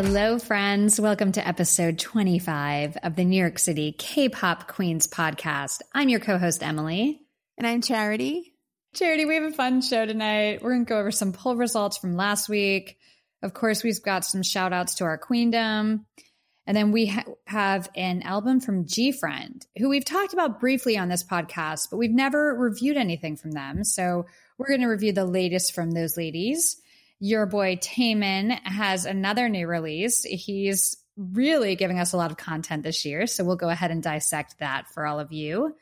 Hello, friends. Welcome to episode 25 of the New York City K pop Queens podcast. I'm your co host, Emily. And I'm Charity. Charity, we have a fun show tonight. We're going to go over some poll results from last week. Of course, we've got some shout outs to our queendom. And then we ha- have an album from G Friend, who we've talked about briefly on this podcast, but we've never reviewed anything from them. So we're going to review the latest from those ladies. Your boy Taemin has another new release. He's really giving us a lot of content this year. So we'll go ahead and dissect that for all of you.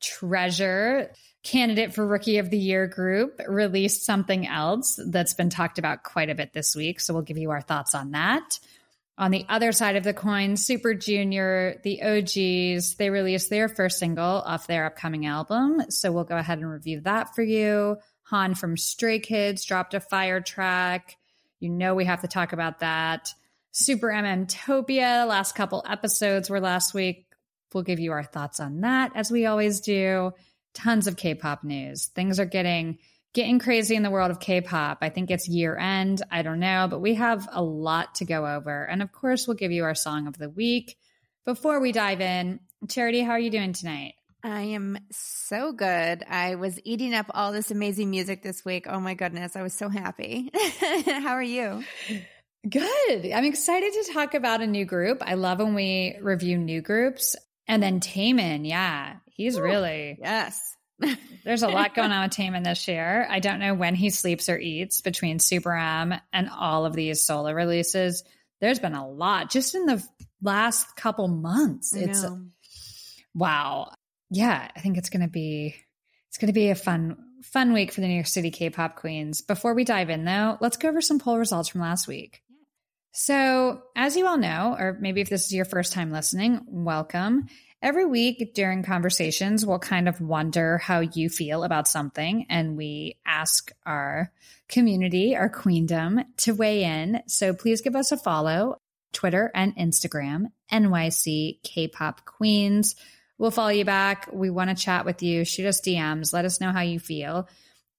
Treasure, candidate for Rookie of the Year group, released something else that's been talked about quite a bit this week. So we'll give you our thoughts on that. On the other side of the coin, Super Junior, the OGs, they released their first single off their upcoming album. So we'll go ahead and review that for you. Han from Stray Kids dropped a fire track. You know, we have to talk about that. Super MM Topia, last couple episodes were last week. We'll give you our thoughts on that as we always do. Tons of K-pop news. Things are getting getting crazy in the world of K-pop. I think it's year end. I don't know, but we have a lot to go over. And of course, we'll give you our song of the week. Before we dive in, Charity, how are you doing tonight? I am so good. I was eating up all this amazing music this week. Oh my goodness. I was so happy. How are you? Good. I'm excited to talk about a new group. I love when we review new groups. And then Taemin, yeah, he's Ooh, really. Yes. There's a lot going on with Taemin this year. I don't know when he sleeps or eats between Super M and all of these solo releases. There's been a lot just in the last couple months. It's wow yeah, I think it's going to be it's going to be a fun fun week for the New York City K-pop queens. Before we dive in though, let's go over some poll results from last week. So, as you all know, or maybe if this is your first time listening, welcome. Every week during conversations, we'll kind of wonder how you feel about something, and we ask our community, our queendom, to weigh in. So please give us a follow Twitter and Instagram, NYC K-pop Queens. We'll follow you back. We want to chat with you. Shoot us DMs. Let us know how you feel.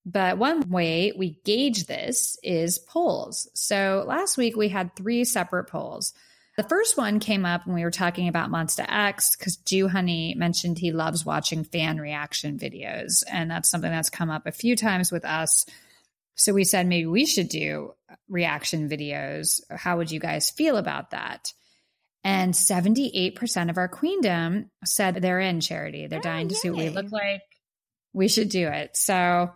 But one way we gauge this is polls. So last week we had three separate polls. The first one came up when we were talking about Monsta X because Jooheon mentioned he loves watching fan reaction videos. And that's something that's come up a few times with us. So we said maybe we should do reaction videos. How would you guys feel about that? And 78% of our queendom said they're in charity. They're oh, dying to yay. see what we look like. We should do it. So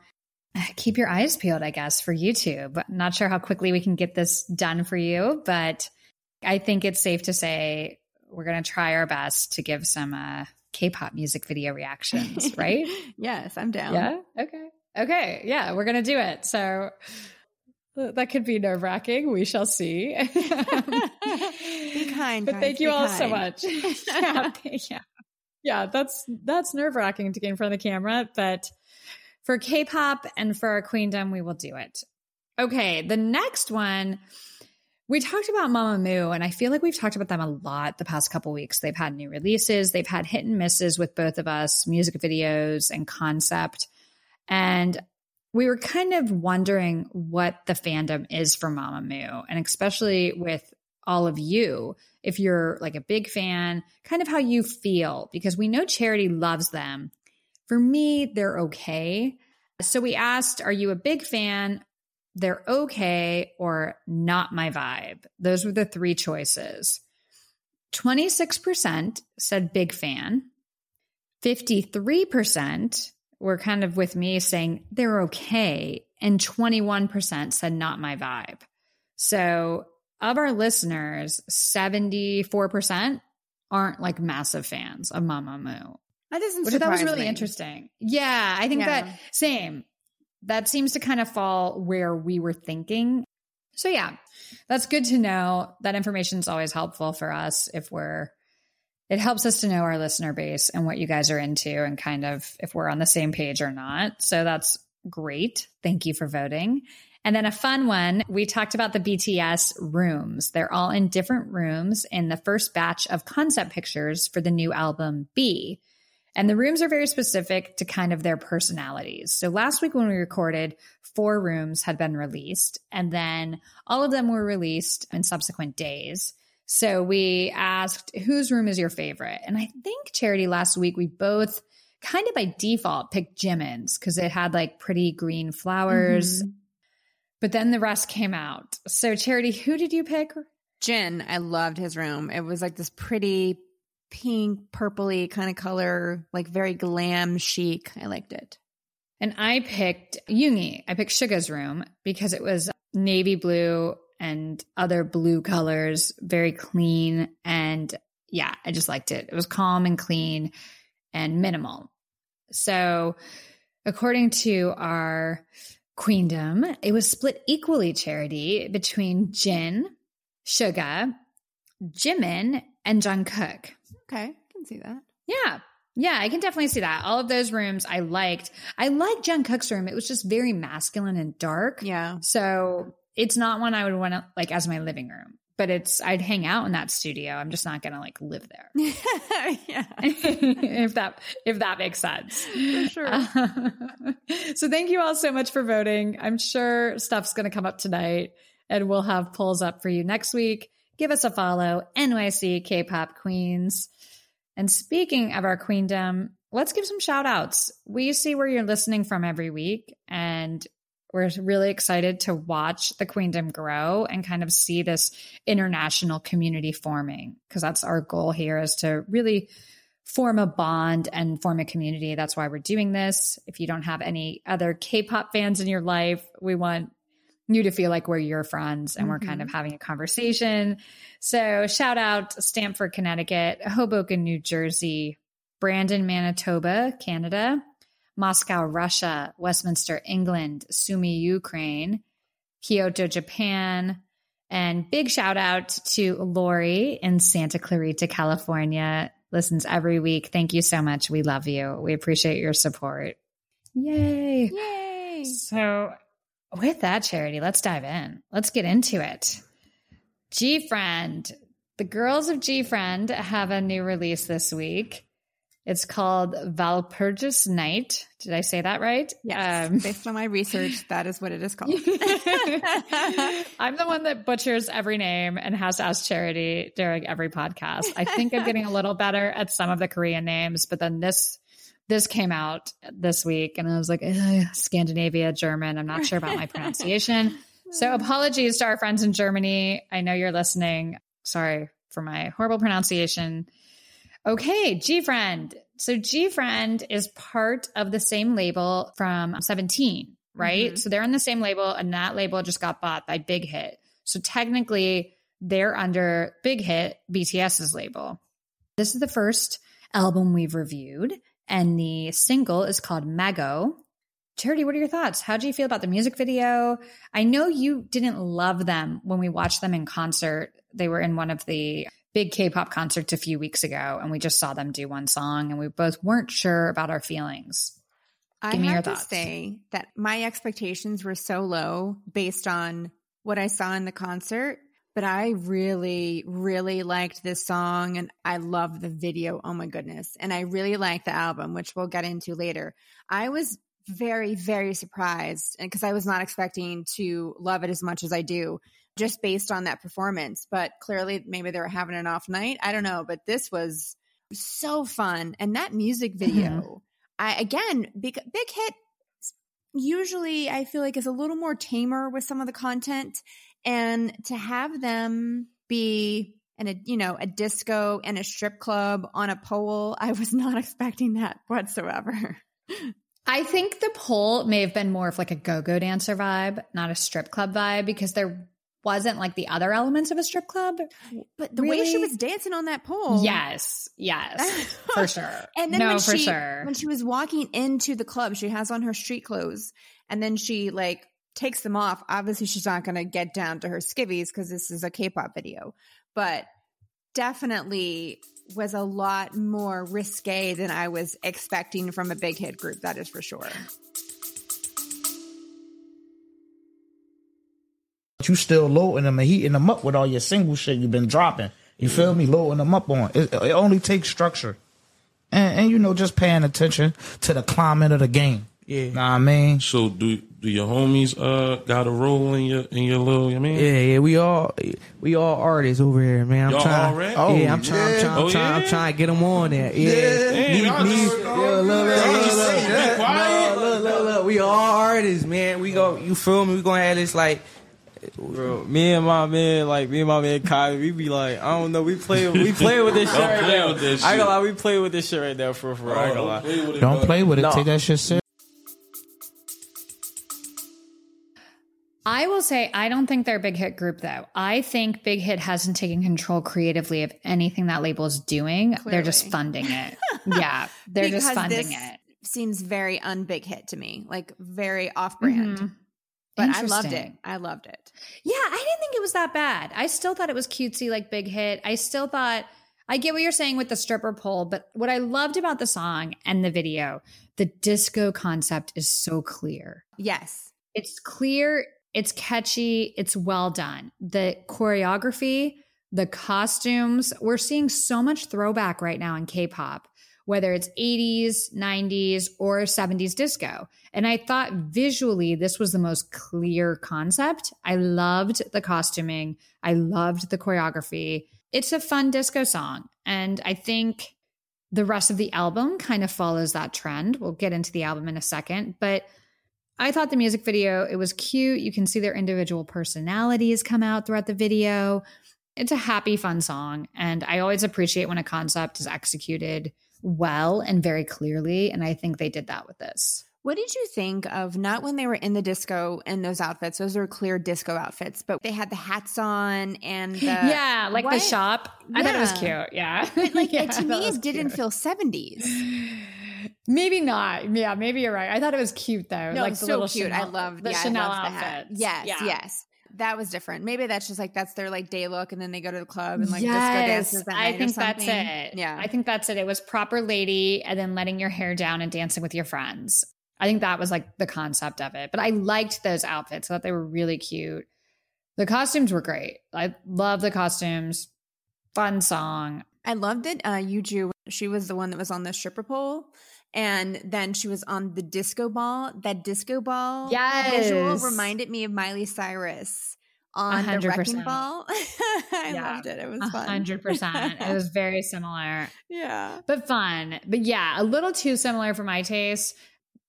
keep your eyes peeled, I guess, for YouTube. Not sure how quickly we can get this done for you, but I think it's safe to say we're going to try our best to give some uh, K-pop music video reactions, right? yes, I'm down. Yeah. Okay. Okay. Yeah, we're going to do it. So that could be nerve wracking. We shall see. be kind. But thank you all kind. so much. yeah, yeah, yeah. That's that's nerve wracking to get in front of the camera, but for K-pop and for our queendom, we will do it. Okay, the next one. We talked about Mamamoo, and I feel like we've talked about them a lot the past couple weeks. They've had new releases, they've had hit and misses with both of us, music videos and concept. And we were kind of wondering what the fandom is for Mamamoo, and especially with all of you, if you're like a big fan, kind of how you feel, because we know Charity loves them. For me, they're okay. So we asked, Are you a big fan? They're okay or not my vibe. Those were the three choices. 26% said big fan. 53% were kind of with me saying they're okay. And 21% said not my vibe. So of our listeners, 74% aren't like massive fans of Mamamoo. That doesn't Which that was really me. interesting. Yeah, I think yeah. that same. That seems to kind of fall where we were thinking. So yeah, that's good to know. That information is always helpful for us if we're it helps us to know our listener base and what you guys are into and kind of if we're on the same page or not. So that's great. Thank you for voting. And then a fun one, we talked about the BTS rooms. They're all in different rooms in the first batch of concept pictures for the new album BE. And the rooms are very specific to kind of their personalities. So last week when we recorded, four rooms had been released, and then all of them were released in subsequent days. So we asked, whose room is your favorite? And I think, Charity, last week we both kind of by default picked Jimin's because it had like pretty green flowers. Mm-hmm. But then the rest came out. So, Charity, who did you pick? Jin. I loved his room. It was like this pretty pink, purpley kind of color, like very glam chic. I liked it. And I picked Yoongi. I picked Suga's room because it was navy blue and other blue colors, very clean. And yeah, I just liked it. It was calm and clean and minimal. So, according to our queendom, it was split equally charity between Jin, Suga, Jimin, and Jungkook. Okay, I can see that. Yeah. Yeah, I can definitely see that. All of those rooms I liked. I liked Jungkook's room. It was just very masculine and dark. Yeah. So it's not one I would want to like as my living room but it's I'd hang out in that studio. I'm just not gonna like live there. yeah. if that if that makes sense. For sure. Uh, so thank you all so much for voting. I'm sure stuff's gonna come up tonight and we'll have polls up for you next week. Give us a follow, NYC K-pop Queens. And speaking of our queendom, let's give some shout outs. We see where you're listening from every week and we're really excited to watch the queendom grow and kind of see this international community forming because that's our goal here is to really form a bond and form a community. That's why we're doing this. If you don't have any other K-pop fans in your life, we want you to feel like we're your friends and mm-hmm. we're kind of mm-hmm. having a conversation. So shout out Stamford, Connecticut, Hoboken, New Jersey, Brandon, Manitoba, Canada, Moscow, Russia, Westminster, England, Sumy, Ukraine, Kyoto, Japan, and big shout out to Lori in Santa Clarita, California. Listens every week. Thank you so much. We love you. We appreciate your support. Yay. Yay. So, with that, Charity, let's dive in. Let's get into it. G Friend. The girls of G Friend have a new release this week. It's called Walpurgis Night. Did I say that right? Yes. Um, Based on my research, that is what it is called. I'm the one that butchers every name and has to ask charity during every podcast. I think I'm getting a little better at some of the Korean names, but then this this came out this week and I was like, Scandinavia, German. I'm not sure about my pronunciation. so apologies to our friends in Germany. I know you're listening. Sorry for my horrible pronunciation. Okay, G Friend. So G Friend is part of the same label from 17, right? Mm-hmm. So they're on the same label, and that label just got bought by Big Hit. So technically, they're under Big Hit, BTS's label. This is the first album we've reviewed, and the single is called Mago. Charity, what are your thoughts? How do you feel about the music video? I know you didn't love them when we watched them in concert. They were in one of the big K-pop concerts a few weeks ago, and we just saw them do one song, and we both weren't sure about our feelings. Give I me have to say that my expectations were so low based on what I saw in the concert, but I really, really liked this song, and I love the video. Oh my goodness! And I really like the album, which we'll get into later. I was very, very surprised because I was not expecting to love it as much as I do just based on that performance. But clearly, maybe they were having an off night. I don't know. But this was so fun. And that music video, mm-hmm. I again, big, big hit. Usually, I feel like is a little more tamer with some of the content, and to have them be in a you know a disco and a strip club on a pole, I was not expecting that whatsoever. I think the pole may have been more of like a go-go dancer vibe, not a strip club vibe, because there wasn't like the other elements of a strip club. But the really? way she was dancing on that pole. Yes. Yes. for sure. And then no, when she, sure. When she was walking into the club, she has on her street clothes and then she like takes them off. Obviously, she's not going to get down to her skivvies because this is a K pop video, but definitely was a lot more risque than I was expecting from a big hit group. That is for sure. You still loading them and heating them up with all your single shit you've been dropping. You feel me? Loading them up on. It, it only takes structure. and, and you know just paying attention to the climate of the game. Yeah. Know what I mean? So do do your homies uh got a role in your in your little? I mean, Yeah, yeah, we all we all artists over here, man. I'm Y'all trying. all rap? Oh, yeah, I'm trying. I'm trying. I'm Oh, trying. I'm trying to get them on there. Yeah. Damn, y'all Me- me- just- yeah, look, look, y'all look, look, look, quiet. look, look, look. We all artists, man. We go. You feel me? We gonna have this like. Bro, me and my man, like me and my man Kai, we be like, I don't know, we play, we play with this shit Don't right play now. with this I ain't gonna lie, we play with this shit right now for for. I ain't gonna lie. play with it, Don't play with it. No. Take that shit serious. I will say, I don't think they're a big hit group, though. I think Big Hit hasn't taken control creatively of anything that label is doing. They're just Clearly. funding it. yeah, they're just Because funding this it. Seems very unbig hit to me, like very off brand. Mhm. But I loved it. I loved it. Yeah, I didn't think it was that bad. I still thought it was cutesy, like Big Hit. I still thought, I get what you're saying with the stripper pole, but what I loved about the song and the video, the disco concept is so clear. Yes. It's clear, it's catchy, it's well done. The choreography, the costumes, we're seeing so much throwback right now in K pop, whether it's 80s, 90s, or 70s disco. And I thought visually this was the most clear concept. I loved the costuming, I loved the choreography. It's a fun disco song. And I think the rest of the album kind of follows that trend. We'll get into the album in a second, but I thought the music video, it was cute. You can see their individual personalities come out throughout the video. It's a happy, fun song. And I always appreciate when a concept is executed well and very clearly. And I think they did that with this. What did you think of not when they were in the disco in those outfits? Those were clear disco outfits, but they had the hats on and the yeah, like the what? shop. I thought it was cute. Yeah. But like Yeah, to me, it didn't cute. feel seventies. Maybe not. Yeah, maybe you're right. I thought it was cute though. No, like the so little cute. I love the yeah, I Chanel loved the outfits. Yes, Yeah. yes. That was different. Maybe that's just like that's their like day look, and then they go to the club and like yes, disco dances I think that's it. Yeah, I think that's it. It was proper lady and then letting your hair down and dancing with your friends. I think that was like the concept of it. But I liked those outfits. I thought they were really cute. The costumes were great. I love the costumes. Fun song. I loved it. Uh, Yuju, she was the one that was on the stripper pole. And then she was on the disco ball. That disco ball visual Yes. reminded me of Miley Cyrus on the 100%. wrecking ball. I Yeah. loved it. It was fun. hundred percent. It was very similar. yeah. but fun. But yeah, a little too similar for my taste.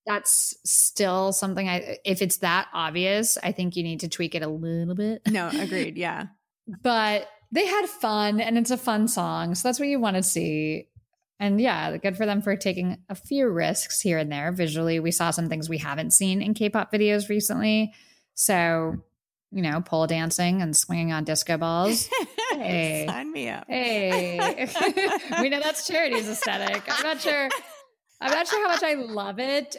That's still something I if it's that obvious, I think you need to tweak it a little bit. No, agreed. Yeah. But they had fun and it's a fun song. So that's what you want to see. And yeah, good for them for taking a few risks here and there. Visually, we saw some things we haven't seen in K-pop videos recently. So, you know, pole dancing and swinging on disco balls. Hey. Sign me up. Hey, we know that's charity's aesthetic. I'm not sure. I'm not sure how much I love it,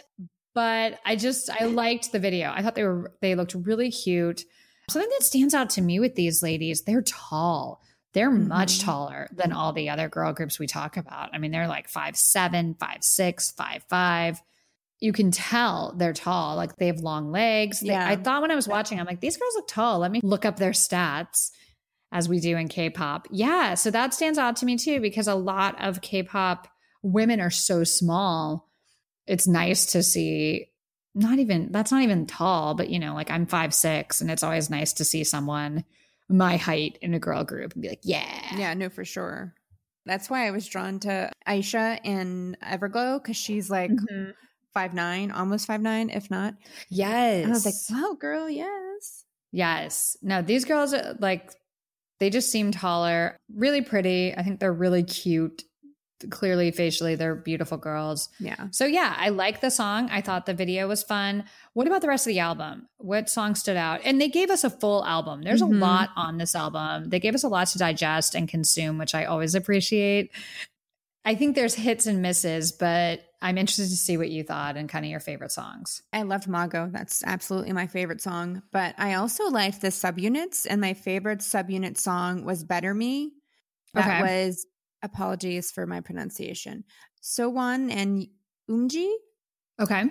but I just I liked the video. I thought they were they looked really cute. Something that stands out to me with these ladies, they're tall. They're much Mhm. taller than all the other girl groups we talk about. I mean, they're like five seven, five six, five five. You can tell they're tall. Like they have long legs. They- Yeah. I thought when I was watching, I'm like, these girls look tall. Let me look up their stats as we do in K-pop. Yeah, so that stands out to me too because a lot of K-pop women are so small. It's nice to see not even that's not even tall, but you know, like I'm five six, and it's always nice to see someone my height in a girl group and be like, yeah, Yeah, no, for sure. That's why I was drawn to Aisha in Everglow because she's like Mhm. five nine, almost five nine, if not. yes. And I was like, wow, girl, yes. Yes. No, these girls are like they just seem taller, really pretty. I think they're really cute. Clearly, facially, they're beautiful girls. Yeah. So yeah, I like the song. I thought the video was fun. What about the rest of the album? What song stood out? And they gave us a full album. There's Mhm. a lot on this album. They gave us a lot to digest and consume, which I always appreciate. I think there's hits and misses, but I'm interested to see what you thought and kind of your favorite songs. I loved Mago. That's absolutely my favorite song. But I also liked the subunits, and my favorite subunit song was Better Me. That Okay. was apologies for my pronunciation. Sowon and Umji. Okay.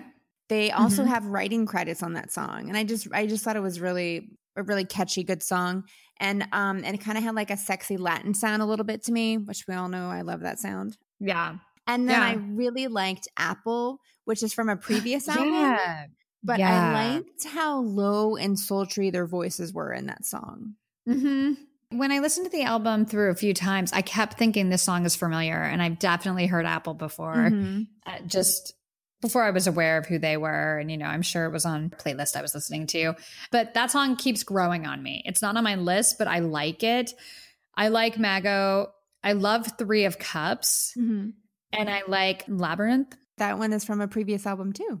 They also Mhm. have writing credits on that song. And I just I just thought it was really a really catchy, good song. And um and it kind of had like a sexy Latin sound a little bit to me, which we all know I love that sound. Yeah. And then Yeah. I really liked Apple, which is from a previous album. Yeah. But Yeah. I liked how low and sultry their voices were in that song. hmm When I listened to the album through a few times, I kept thinking this song is familiar, and I've definitely heard Apple before. Mhm. uh, just before I was aware of who they were. And, you know, I'm sure it was on a playlist I was listening to. But that song keeps growing on me. It's not on my list, but I like it. I like Mago. I love Three of Cups. Mhm. And I like Labyrinth. That one is from a previous album too.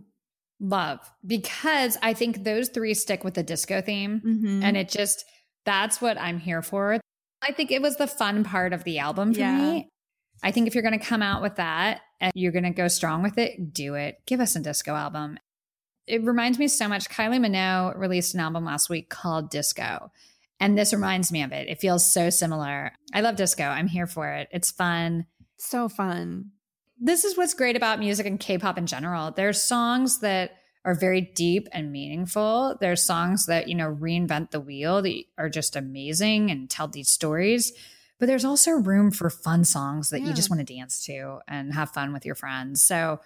Love. Because I think those three stick with the disco theme. Mm-hmm. And it just, that's what I'm here for. I think it was the fun part of the album for Yeah. me. I think if you're going to come out with that and you're going to go strong with it, do it. Give us a disco album. It reminds me so much. Kylie Minogue released an album last week called Disco. And this reminds me of it. It feels so similar. I love disco. I'm here for it. It's fun. so fun. This is what's great about music and K pop in general. There's songs that are very deep and meaningful. There's songs that, you know, reinvent the wheel that are just amazing and tell these stories. But there's also room for fun songs that Yeah. you just hmm. want to dance to and have fun with your friends. So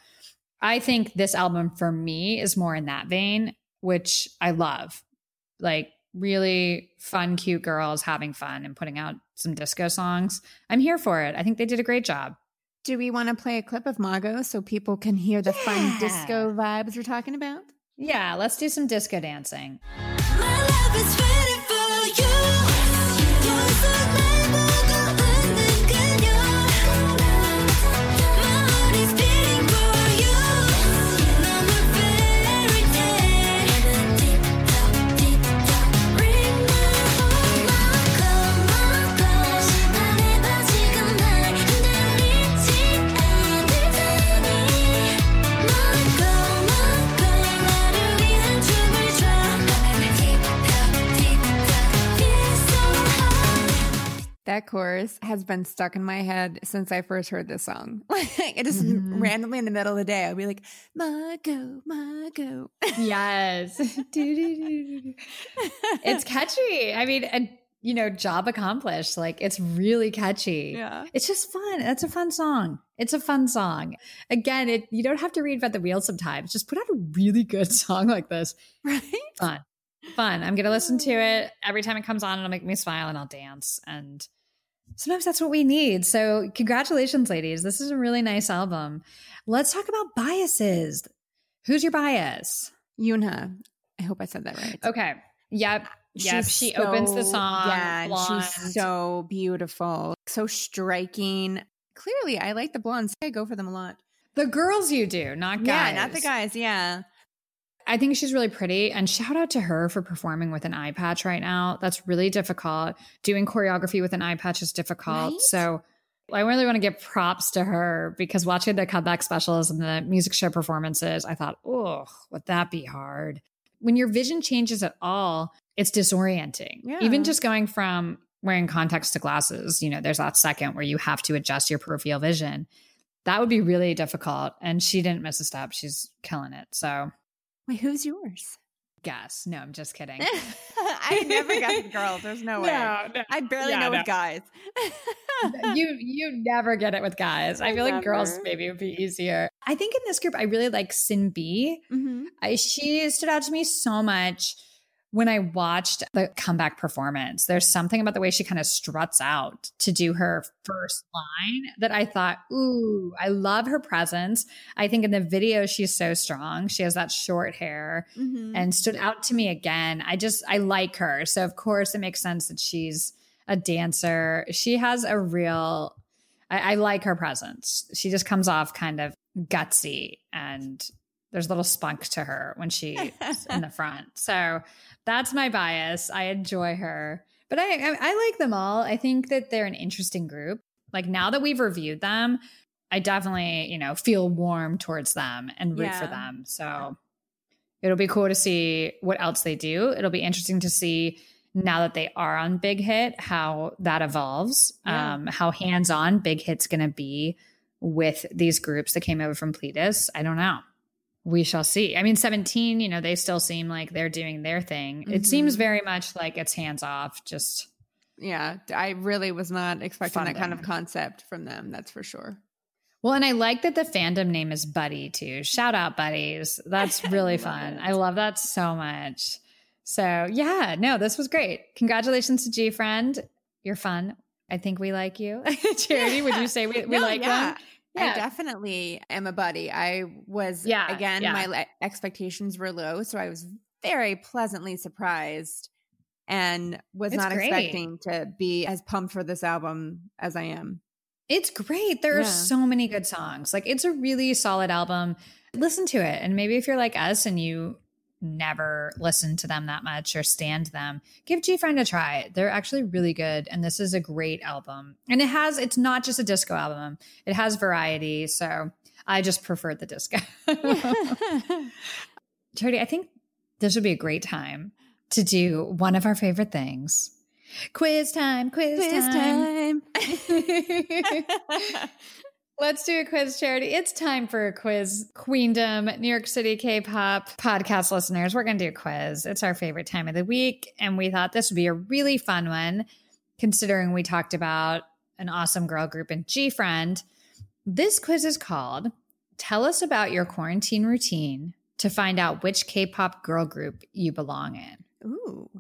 I think this album for me is more in that vein, which I love. Like really fun, cute girls having fun and putting out some disco songs. I'm here for it. I think they did a great job. Do we want to play a clip of Mago so people can hear the fun disco vibes we're talking about? Yeah, let's do some disco dancing. Has been stuck in my head since I first heard this song. Like it just Mhm. randomly in the middle of the day, I'll be like, Mago, Mago. Yes. it's catchy. I mean, and you know, job accomplished. Like it's really catchy. yeah. It's just fun. It's a fun song. It's a fun song. Again, it you don't have to reinvent the wheel sometimes. Just put out a really good song like this. Right? Fun. Fun. I'm gonna listen to it. Every time it comes on, it'll make me smile and I'll dance. And sometimes that's what we need. So congratulations, ladies. This is a really nice album. Let's talk about biases. Who's your bias? Yunha. I hope I said that right. Okay. Yep. Yep. She's she opens the song. Yeah, blonde. she's so beautiful, so striking. Clearly, I like the blondes. I go for them a lot. the girls you do, not guys. Yeah, not the guys. Yeah. I think she's really pretty. And shout out to her for performing with an eye patch right now. That's really difficult. Doing choreography with an eye patch is difficult. Right? So I really want to give props to her because watching the comeback specials and the music show performances, I thought, oh, would that be hard? When your vision changes at all, it's disorienting. Yeah. Even just going from wearing contacts to glasses, you know, there's that second where you have to adjust your peripheral vision. That would be really difficult. And she didn't miss a step. She's killing it. So Wait, who's yours? guess. No, I'm just kidding. I never got with girls. There's no way. no. I barely Yeah, know no. with guys. you you never get it with guys. I feel like girls maybe would be easier. I think in this group, I really like Sin B. Mhm. I, she stood out to me so much when I watched the comeback performance. There's something about the way she kind of struts out to do her first line that I thought, ooh, I love her presence. I think in the video, she's so strong. She has that short hair Mhm. and stood out to me again. I just, I like her. So, of course, it makes sense that she's a dancer. She has a real, I, I like her presence. She just comes off kind of gutsy and there's a little spunk to her when she's in the front. So that's my bias. I enjoy her, but I, I I like them all. I think that they're an interesting group. Like now that we've reviewed them, I definitely you know feel warm towards them and root for them. So it'll be cool to see what else they do. It'll be interesting to see now that they are on Big Hit how that evolves. Yeah. Um, how hands on Big Hit's going to be with these groups that came over from Pledis. I don't know. We shall see. I mean, 17, you know, they still seem like they're doing their thing. It Mhm. seems very much like it's hands off, just Yeah, I really was not expecting that kind of concept from them. That's for sure. Well, and I like that the fandom name is Buddy too. Shout out buddies. That's really fun. I love that so much. So yeah, no, this was great. Congratulations to G Friend. You're fun. I think we like you. Charity, would you say we, we No, like yeah. them? I definitely am a buddy. I was, Yeah, again, yeah. my le- expectations were low. So I was very pleasantly surprised and was It's not great. expecting to be as pumped for this album as I am. It's great. There are so many good songs. Like it's a really solid album. Listen to it. And maybe if you're like us and you never listen to them that much or stand them, give G Friend a try. They're actually really good. And this is a great album. And it has, it's not just a disco album, it has variety. So I just preferred the disco. Charity, I think this would be a great time to do one of our favorite things. Quiz time, quiz, Quiz time. time. Let's do a quiz, Charity. It's time for a quiz. Queendom, New York City K pop podcast listeners, we're going to do a quiz. It's our favorite time of the week. And we thought this would be a really fun one, considering we talked about an awesome girl group in G Friend. This quiz is called Tell Us About Your Quarantine Routine to find out which K pop girl group you belong in. Ooh.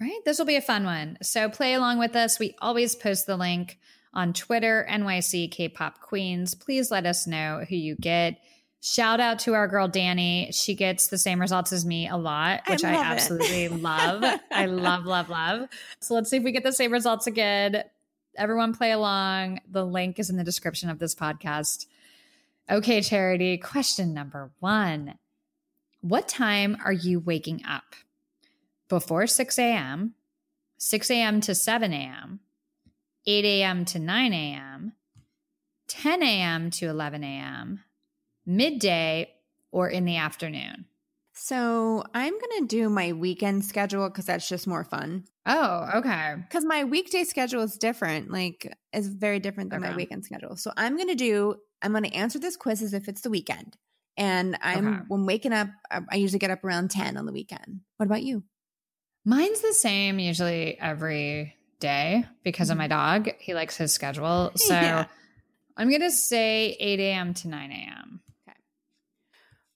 Right? This will be a fun one. So play along with us. We always post the link on Twitter, NYC K-pop Queens. Please let us know who you get. Shout out to our girl Danny. She gets the same results as me a lot, which I, it. absolutely love. I love, love, love. So let's see if we get the same results again. Everyone play along. The link is in the description of this podcast. Okay, Charity, question number one. What time are you waking up? Before 6 a.m., 6 a.m. to 7 a.m., 8 a.m. to 9 a.m., 10 a.m. to 11 a.m., midday, or in the afternoon? So I'm going to do my weekend schedule because that's just more fun. Oh, okay. Because my weekday schedule is different, like, is very different than my weekend schedule. So I'm going to do, I'm going to answer this quiz as if it's the weekend. And I'm, Okay. when waking up, I usually get up around 10 on the weekend. What about you? Mine's the same usually every day because of my mm-hmm. dog. He likes his schedule. So Yeah. I'm going to say 8 a.m. to 9 a.m. Okay.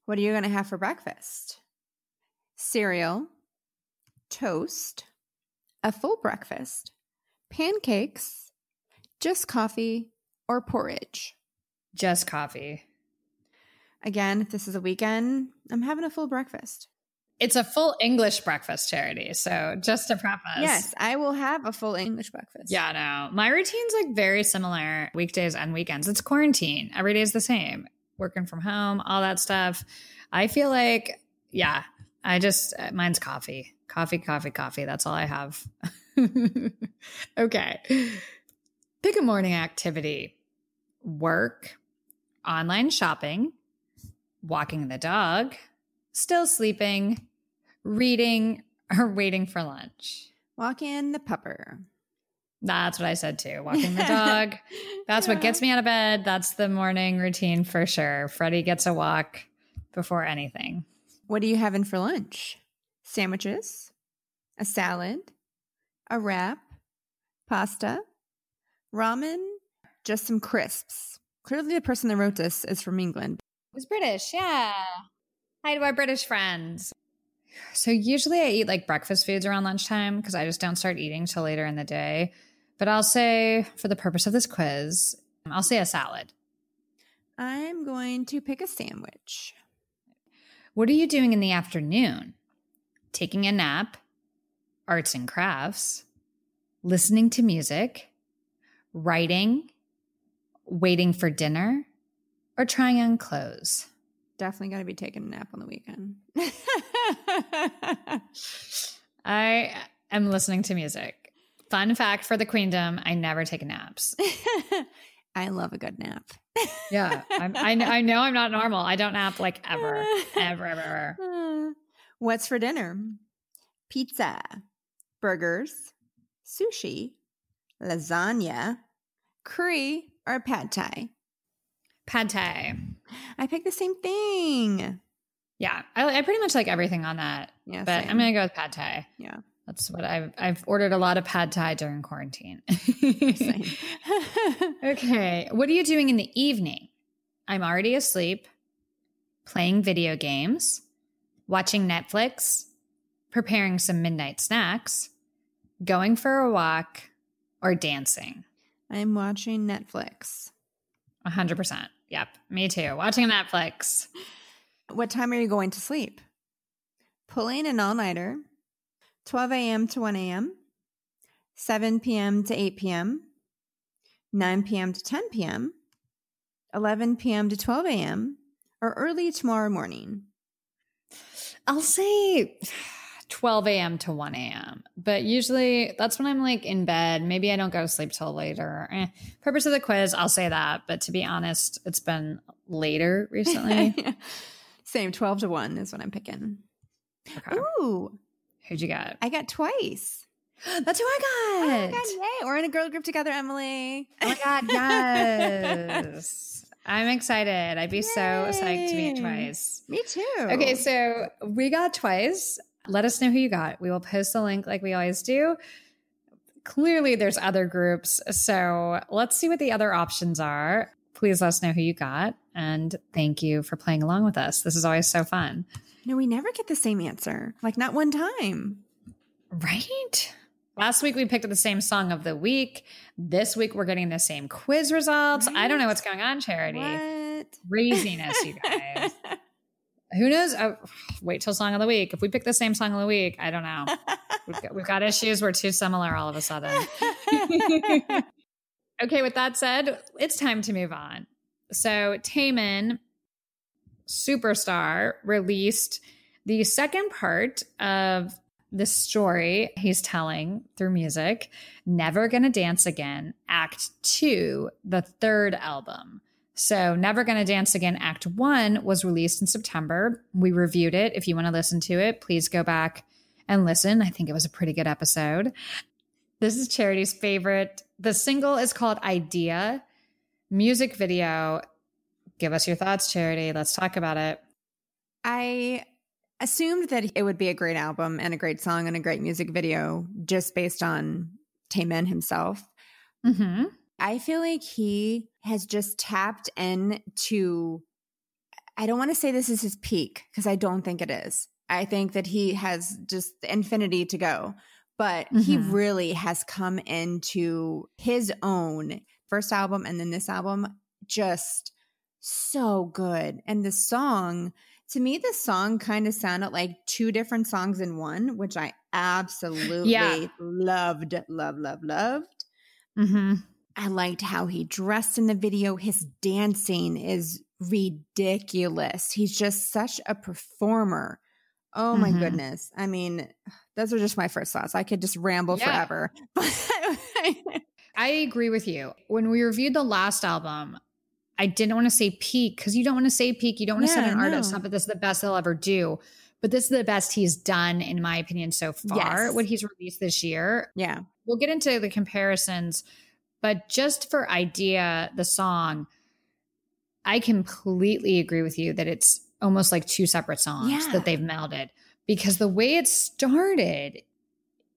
What are you going to have for breakfast? Cereal, toast, a full breakfast, pancakes, just coffee, or porridge. Just coffee. Again, if this is a weekend, I'm having a full breakfast. It's a full English breakfast charity. So just to preface. Yes, I will have a full English breakfast. Yeah, no. My routine's like very similar weekdays and weekends. It's quarantine. Every day is the same. Working from home, all that stuff. I feel like, yeah, I just, uh, mine's coffee. Coffee, coffee, coffee. That's all I have. okay. Pick a morning activity work, online shopping, walking the dog, still sleeping, reading, or waiting for lunch. Walk in the pupper. That's what I said too. Walking the dog. That's what gets me out of bed. That's the morning routine for sure. Freddie gets a walk before anything. What are you having for lunch? Sandwiches, a salad, a wrap, pasta, ramen, just some crisps. Clearly, the person that wrote this is from England. It was British, yeah. Hi to our British friends. So usually I eat like breakfast foods around lunchtime because I just don't start eating till later in the day. But I'll say, for the purpose of this quiz, I'll say a salad. I'm going to pick a sandwich. What are you doing in the afternoon? Taking a nap, arts and crafts, listening to music, writing, waiting for dinner, or trying on clothes? Definitely got to be taking a nap on the weekend. I am listening to music. Fun fact for the queendom I never take naps. I love a good nap. Yeah, I'm, I, I know I'm not normal. I don't nap like ever, ever, ever, ever. What's for dinner? Pizza, burgers, sushi, lasagna, curry, or pad thai. Pad thai. I picked the same thing. Yeah, I, I pretty much like everything on that, Yeah, but same. I'm gonna go with pad thai. yeah. That's what I've I've ordered a lot of pad thai during quarantine. Okay, what are you doing in the evening? I'm already asleep, playing video games, watching Netflix, preparing some midnight snacks, going for a walk, or dancing. I'm watching Netflix. 100%. Yep, me too. Watching Netflix. What time are you going to sleep? Pulling an all nighter, 12 a.m. to 1 a.m., 7 p.m. to 8 p.m., 9 p.m. to 10 p.m., 11 p.m. to 12 a.m., or early tomorrow morning. I'll say 12 a.m. to 1 a.m. But usually that's when I'm like in bed. Maybe I don't go to sleep till later. Eh, purpose of the quiz, I'll say that. But to be honest, it's been later recently. Same, 12 to 1 is what I'm picking. Okay. Ooh, Who'd you get? I got twice. That's who I Oh got. my God, yay. We're in a girl group together, Emily. Oh my God, yes. I'm excited. I'd be so psyched to meet twice. Me too. Okay, so we got twice. Let us know who you got. We will post the link like we always do. Clearly, there's other groups. So let's see what the other options are. Please let us know who you got. And thank you for playing along with us. This is always so fun. no, we never get the same answer. Like, not one time. Right? Last week we picked the same song of the week. This week we're getting the same quiz results. I don't know what's going on, Charity. What? Craziness, you guys. Who knows? Wait till song of the week. If we pick the same song of the week, I don't know. We've got, we've got issues. We're too similar all of a sudden. okay, with that said, it's time to move on. So, Taemin, superstar, released the second part of the story he's telling through music Never Gonna Dance Again, Act Two, the third album. So, Never Gonna Dance Again, Act One was released in September. We reviewed it. If you want to listen to it, please go back and listen. I think it was a pretty good episode. This is Charity's favorite. The single is called Idea. Music video. Give us your thoughts, Charity. Let's talk about it. I assumed that it would be a great album and a great song and a great music video just based on Taemin himself. Mm-hmm. I feel like he has just tapped into I don't want to say this is his peak because I don't think it is. I think that he has just infinity to go. But he Mhm. really has come into his own first album and then this album just so good. And the song, to me, the song kind of sounded like two different songs in one, which I absolutely Yeah. loved, love, love, loved. Mm-hmm. I liked how he dressed in the video. His dancing is ridiculous. He's just such a performer. Oh my Mhm. goodness. I mean, those are just my first thoughts. I could just ramble Yeah. forever. I agree with you. When we reviewed the last album, I didn't want to say peak because you don't want to say peak. You don't want to Yeah, set an artist no. up that this is the best they'll ever do. But this is the best he's done, in my opinion, so far. Yes. What he's released this year. yeah. We'll get into the comparisons, but just for idea, the song, I completely agree with you that it's almost like two separate songs Yeah. that they've melded because the way it started,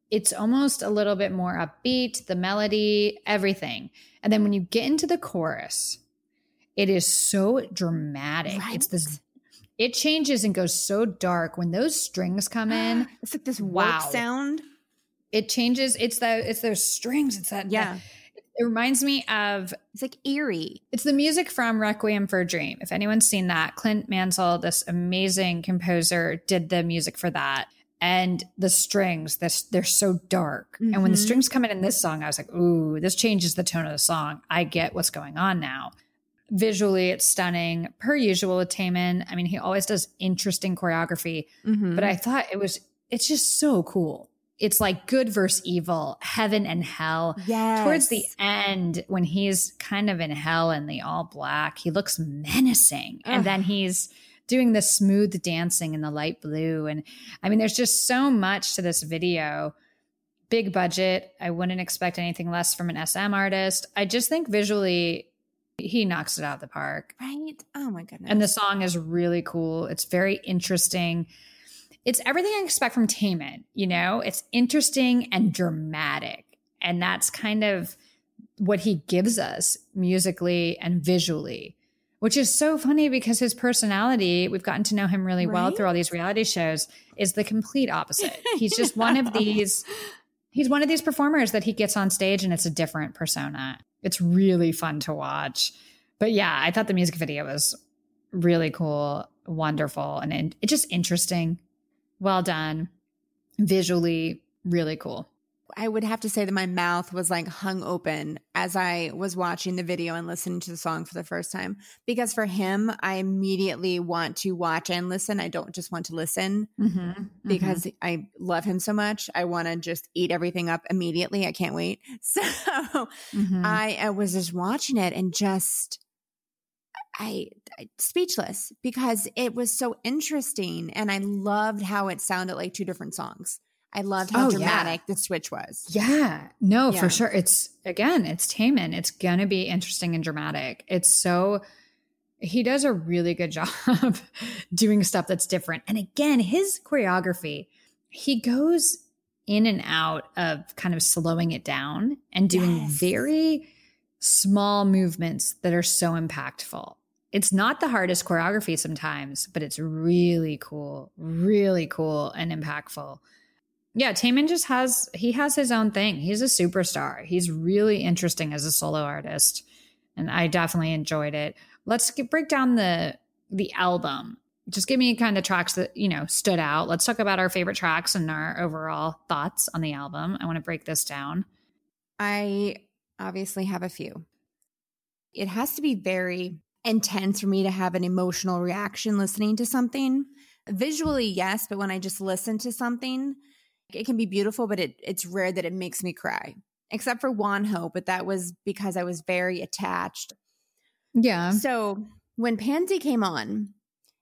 it's almost a little bit more upbeat, the melody, everything. And then when you get into the chorus, it is so dramatic. It's this it changes and goes so dark when those strings come in. It's like this Wow. sound. It changes. It's the it's those strings. It's that Yeah. It reminds me of It's like eerie. it's the music from Requiem for a Dream. If anyone's seen that, Clint Mansell, this amazing composer, did the music for that. And the strings, this they're so dark. And when the Mhm. strings come in in this song, I was like, ooh, this changes the tone of the song. I get what's going on now. Visually, it's stunning, per usual with Taemin. I mean, he always does interesting choreography Mhm. but I thought it was it's just so cool. It's like good versus evil, heaven and hell. yes. Towards the end, when he's kind of in hell and the all black, he looks menacing. Ugh. And then he's doing the smooth dancing in the light blue. And I mean, there's just so much to this video. Big budget. I wouldn't expect anything less from an SM artist. I just think visually, he knocks it out of the park. right? Oh my goodness. And the song is really cool. It's very interesting. It's everything I expect from Taemin, you know? It's interesting and dramatic. And that's kind of what he gives us musically and visually, which is so funny because his personality, we've gotten to know him really well through all these reality shows, is the complete opposite. He's just one of these he's one of these performers that he gets on stage and it's a different persona. It's really fun to watch. But yeah, I thought the music video was really cool, wonderful, and in, it's just interesting. Well done. Visually, really cool. I would have to say that my mouth was like hung open as I was watching the video and listening to the song for the first time. Because for him, I immediately want to watch and listen. I don't just want to listen Mm-hmm. because I love him so much. I want to just eat everything up immediately. I can't wait. So Mhm. I, I was just watching it and just I, I speechless because it was so interesting and I loved how it sounded like two different songs. I loved how Oh, yeah. dramatic the switch was. Yeah, no, Yeah. for sure. It's again, it's Taemin. It's gonna be interesting and dramatic. It's so he does a really good job doing stuff that's different. And again, his choreography, he goes in and out of kind of slowing it down and doing Yes. very small movements that are so impactful. It's not the hardest choreography sometimes, but it's really cool, really cool and impactful. Yeah, Taemin just has he has his own thing. He's a superstar. He's really interesting as a solo artist, and I definitely enjoyed it. Let's get, break down the the album. Just give me kind of tracks that you know stood out. Let's talk about our favorite tracks and our overall thoughts on the album. I want to break this down. I obviously have a few. It has to be very intense for me to have an emotional reaction listening to something. Visually, yes, but when I just listen to something, it can be beautiful, but it, it's rare that it makes me cry. Except for Wonho, but that was because I was very attached. Yeah, So when Pansy came on,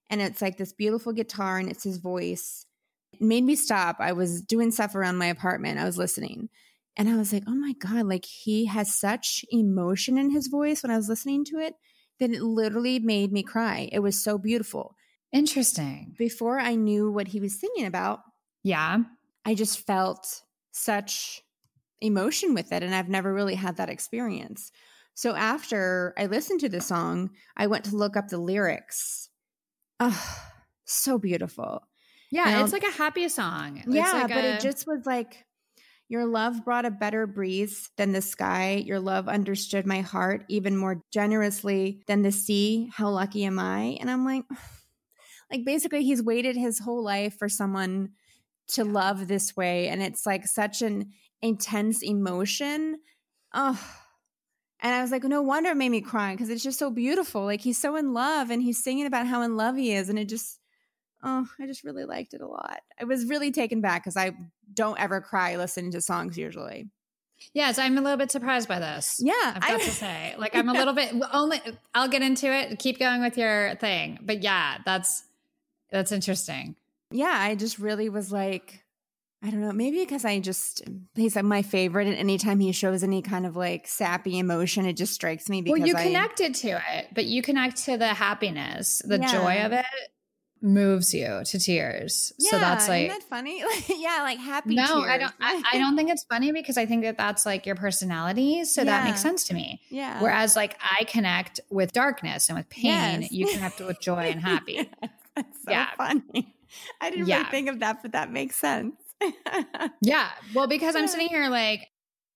and it's like this beautiful guitar and it's his voice, it made me stop. I was doing stuff around my apartment. I was listening. And I was like, oh my God, like he has such emotion in his voice when I was listening to it that it literally made me cry. It was so beautiful. interesting. Before I knew what he was singing about, Yeah, I just felt such emotion with it. And I've never really had that experience. So after I listened to the song, I went to look up the lyrics. Oh, so beautiful. yeah. Now- it's like a happy song. It's yeah, like but a- it just was like, your love brought a better breeze than the sky. Your love understood my heart even more generously than the sea. How lucky am I? And I'm like, like basically, he's waited his whole life for someone to love this way. And it's like such an intense emotion. Oh, and I was like, no wonder it made me cry because it's just so beautiful. Like he's so in love and he's singing about how in love he is. And it just, oh, I just really liked it a lot. I was really taken back because I don't ever cry listening to songs usually. Yes, I'm a little bit surprised by this. Yeah. I've got I- to say, like, I'm a little bit only. I'll get into it. Keep going with your thing, but yeah, that's that's interesting. yeah, I just really was like, I don't know, maybe because I just, he's like my favorite. And anytime he shows any kind of like sappy emotion, it just strikes me because well, you I, connected to it, but you connect to the happiness, the Yeah. joy of it moves you to tears. Yeah, so that's like. that funny? yeah, like happy. no, I don't. I, I don't think it's funny because I think that that's like your personality. So that makes sense to me. yeah. Whereas, like, I connect with darkness and with pain. Yes. You connect with joy and happy. That's so Yeah. funny. I didn't Yeah. really think of that, but that makes sense. Yeah. Well, because I'm sitting here like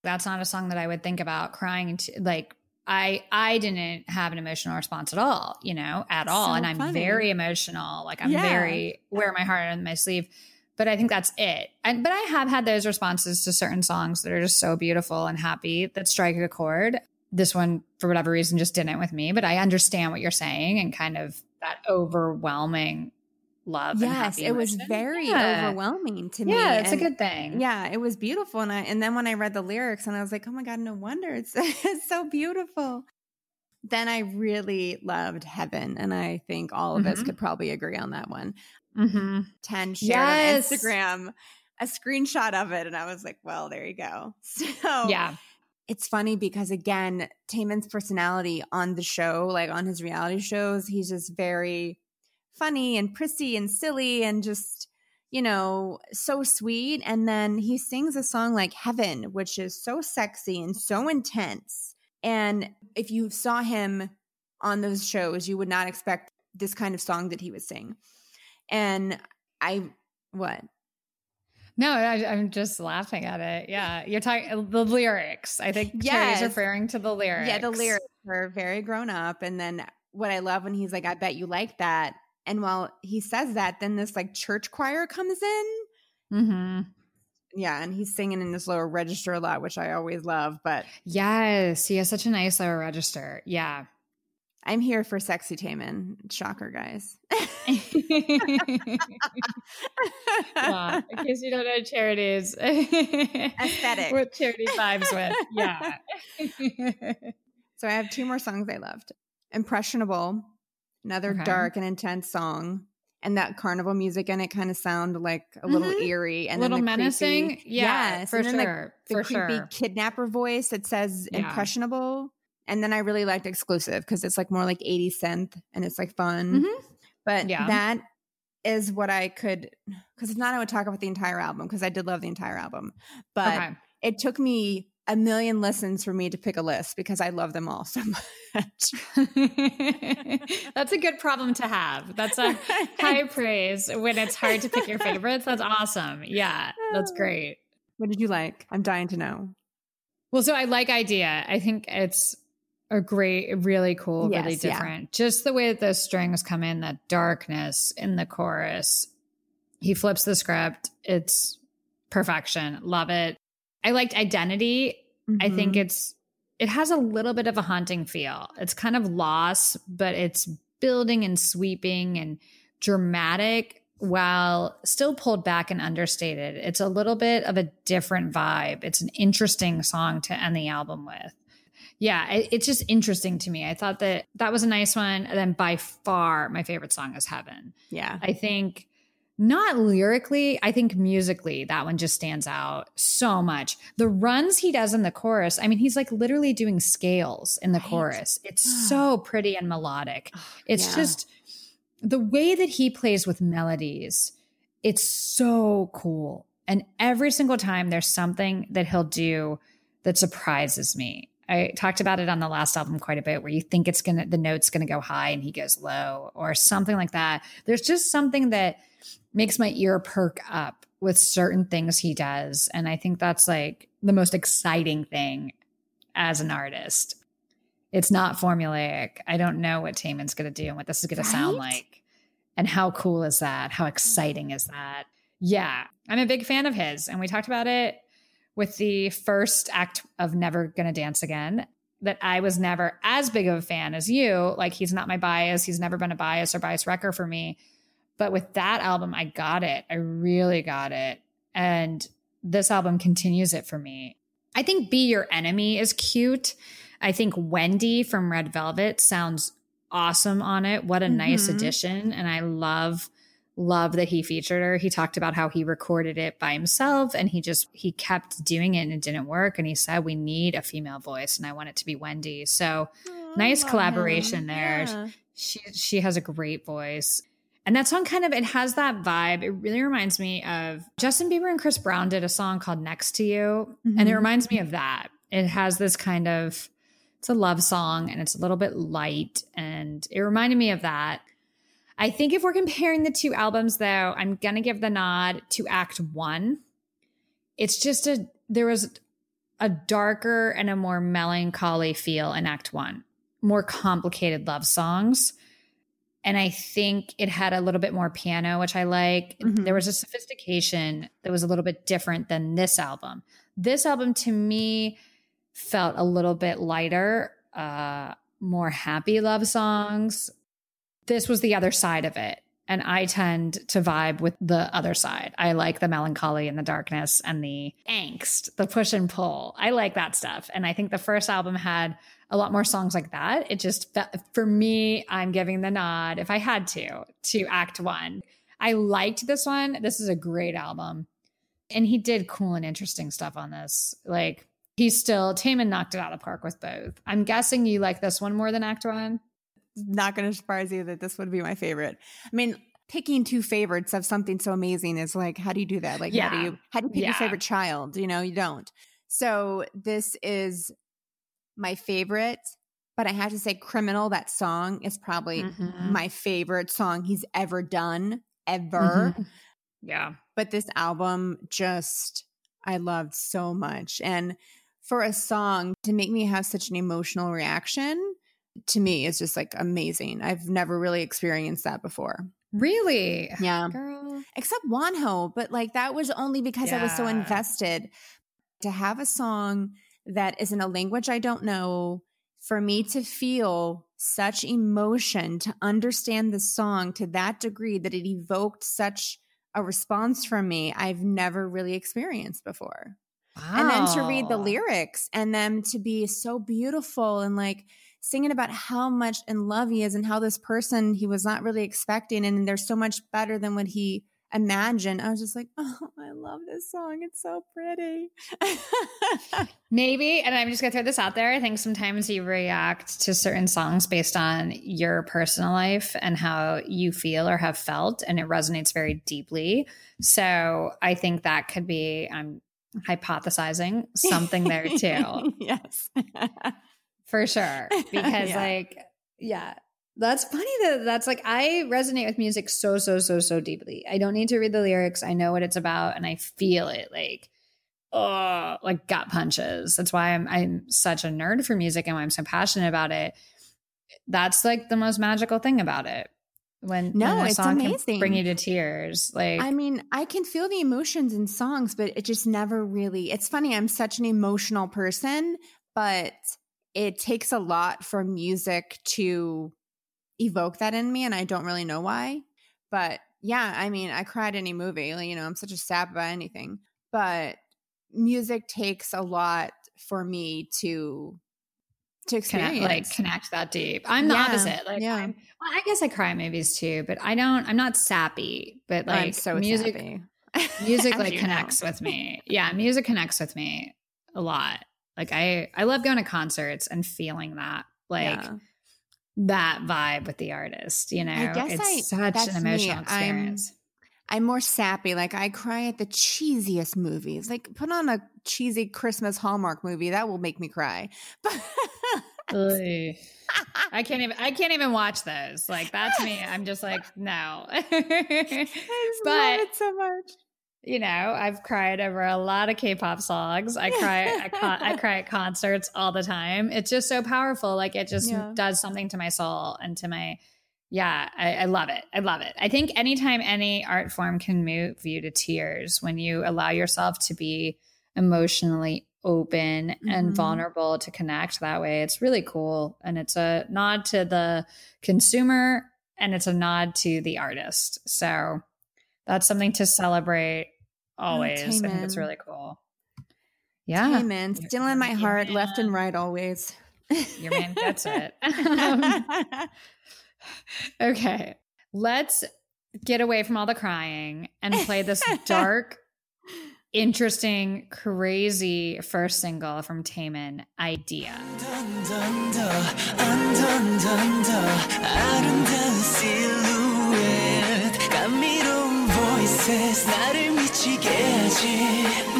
that's not a song that I would think about crying to like I I didn't have an emotional response at all, you know, at all. So and I'm funny. very emotional. Like I'm Yeah. very wear my heart on my sleeve. But I think that's it. And but I have had those responses to certain songs that are just so beautiful and happy that strike a chord. This one, for whatever reason, just didn't with me. But I understand what you're saying and kind of that overwhelming love. and yes, it was very Yeah. overwhelming to me. Yeah, it's a good thing. Yeah, it was beautiful, and I and then when I read the lyrics, and I was like, oh my god, no wonder it's it's so beautiful. Then I really loved Heaven, and I think all of us Mhm. could probably agree on that one. Mm-hmm. Ten shared Yes. on Instagram a screenshot of it, and I was like, well, there you go. So Yeah. it's funny because again, Taemin's personality on the show, like on his reality shows, he's just very funny and prissy and silly and just, you know, so sweet. And then he sings a song like Heaven, which is so sexy and so intense. And if you saw him on those shows, you would not expect this kind of song that he would sing. And I, what? No, I, I'm just laughing at it. Yeah, you're talking uh, the lyrics. I think Yes. Terry's referring to the lyrics. Yeah, the lyrics are very grown up. And then what I love when he's like, I bet you like that. And while he says that, then this like church choir comes in. hmm Yeah, and he's singing in this lower register a lot, which I always love. But Yes, he has such a nice lower register. Yeah. I'm here for sexy Taemin. Shocker, guys. yeah. In case you don't know charities, Aesthetic. What charity vibes with? Yeah. So I have two more songs I loved. Impressionable, another Okay. dark and intense song. And that carnival music in it kind of sound like a little Mhm. eerie and a little the menacing. creepy- yeah, yes, for and then the- sure. the, for creepy sure. kidnapper voice that says Yeah. impressionable. And then I really liked exclusive because it's like more like 80 synth and it's like fun. Mhm. But Yeah. that is what I could because it's not I would talk about the entire album because I did love the entire album. But Okay. it took me a million listens for me to pick a list because I love them all so much. That's a good problem to have. That's a high praise when it's hard to pick your favorites. That's awesome. Yeah, that's great. what did you like? I'm dying to know. Well, so I like idea. I think it's a great, really cool, really Yes, yeah. different. Just the way that the strings come in, that darkness in the chorus. He flips the script. It's perfection. Love it. I liked identity. I think Mhm. it's it has a little bit of a haunting feel. It's kind of lost, but it's building and sweeping and dramatic while still pulled back and understated. It's a little bit of a different vibe. It's an interesting song to end the album with. Yeah, it, it's just interesting to me. I thought that that was a nice one. And then by far, my favorite song is Heaven. yeah. I think not lyrically, I think musically, that one just stands out so much. The runs he does in the chorus, I mean, he's like literally doing scales in the Right. chorus. It's so pretty and melodic. It's yeah. just the way that he plays with melodies, it's so cool. And every single time there's something that he'll do that surprises me. I talked about it on the last album quite a bit where you think it's going to, the note's going to go high and he goes low or something like that. There's just something that makes my ear perk up with certain things he does. And I think that's like the most exciting thing as an artist. It's not formulaic. I don't know what Taemin's going to do and what this is going to sound like. And how cool is that? How exciting is that? Yeah, I'm a big fan of his. And we talked about it with the first act of Never Gonna Dance Again. That I was never as big of a fan as you. Like, he's not my bias. He's never been a bias or bias wrecker for me. But with that album, I got it. I really got it. And this album continues it for me. I think Be Your Enemy is cute. I think Wendy from Red Velvet sounds awesome on it. What a nice Mhm. addition. And I love, love that he featured her. He talked about how he recorded it by himself and he just, he kept doing it and it didn't work. And he said, we need a female voice and I want it to be Wendy. So nice collaboration him. there. Yeah. she she has a great voice. And that song kind of it has that vibe. It really reminds me of Justin Bieber and Chris Brown did a song called Next to You. And it Mhm. reminds me of that. It has this kind of it's a love song and it's a little bit light and it reminded me of that. I think if we're comparing the two albums though, I'm going to give the nod to Act 1. It's just a there was a darker and a more melancholy feel in Act 1. More complicated love songs. And I think it had a little bit more piano, which I like. Mhm. There was a sophistication that was a little bit different than this album. This album to me felt a little bit lighter, uh, more happy love songs. This was the other side of it. And I tend to vibe with the other side. I like the melancholy and the darkness and the angst, the push and pull. I like that stuff. And I think the first album had a lot more songs like that. It just, for me, I'm giving the nod, if I had to, to Act One. I liked this one. This is a great album. And he did cool and interesting stuff on this. Like, he's still, Taemin knocked it out of the park with both. I'm guessing you like this one more than Act One. not going to surprise you that this would be my favorite. I mean, picking two favorites of something so amazing is like, how do you do that? Like, how do Yeah. you how do you pick Yeah. your favorite child? You know, you don't. So this is my favorite, but I have to say, "Criminal." That song is probably Mhm. my favorite song he's ever done, ever. Mhm. Yeah. But this album just I loved so much, and for a song to make me have such an emotional reaction to me is just like amazing. I've never really experienced that before. Really? Yeah. Girl. Except Wonho, but like that was only because I was so invested to have a song that is in a language I don't know, for me to feel such emotion, to understand the song to that degree that it evoked such a response from me, I've never really experienced before. And then to read the lyrics and them to be so beautiful and like singing about how much in love he is and how this person he was not really expecting and they're so much better than what he imagined. I was just like, oh, I love this song. It's so pretty. Maybe, and I'm just gonna throw this out there. I think sometimes you react to certain songs based on your personal life and how you feel or have felt, and it resonates very deeply. So I think that could be I'm hypothesizing something there too, yes. for sure. Because Yeah. like, yeah. That's funny that that's like I resonate with music so so so so deeply. I don't need to read the lyrics. I know what it's about and I feel it like oh, like gut punches. That's why I'm I'm such a nerd for music and why I'm so passionate about it. That's like the most magical thing about it. When, No, when a it's amazing. bring you to tears. Like I mean, I can feel the emotions in songs, but it just never really. It's funny, I'm such an emotional person, but it takes a lot for music to evoke that in me, and I don't really know why. But yeah, I mean, I cried any movie. Like, you know, I'm such a sap about anything, but music takes a lot for me to to experience. connect, like connect that deep. I'm the Yeah, opposite. Like yeah. I'm, well, I guess I cry at movies too, but I don't. I'm not sappy, but like I'm so music. sappy. music like you know. connects with me. Yeah, music connects with me a lot. Like I I love going to concerts and feeling that like Yeah. That vibe with the artist, you know. I guess it's I- such an me. emotional I'm- experience. I'm more sappy. Like I cry at the cheesiest movies. Like put on a cheesy Christmas Hallmark movie that will make me cry. But I can't even I can't even watch those. Like that's me. I'm just like, no. I But- love it so much. You know, I've cried over a lot of K-pop songs. I cry, at con- I cry at concerts all the time. It's just so powerful. Like it just Yeah. does something to my soul and to my, yeah, I, I love it. I love it. I think anytime any art form can move you to tears, when you allow yourself to be emotionally open and Mhm. vulnerable to connect that way, it's really cool. And it's a nod to the consumer and it's a nod to the artist. So that's something to celebrate always. I think it's really cool. Yeah. Hey man, still in my Yeah, heart, left and right always. Your man gets it. Um, okay. Let's get away from all the crying and play this dark, interesting, crazy first single from Taemin, Idea. 아름다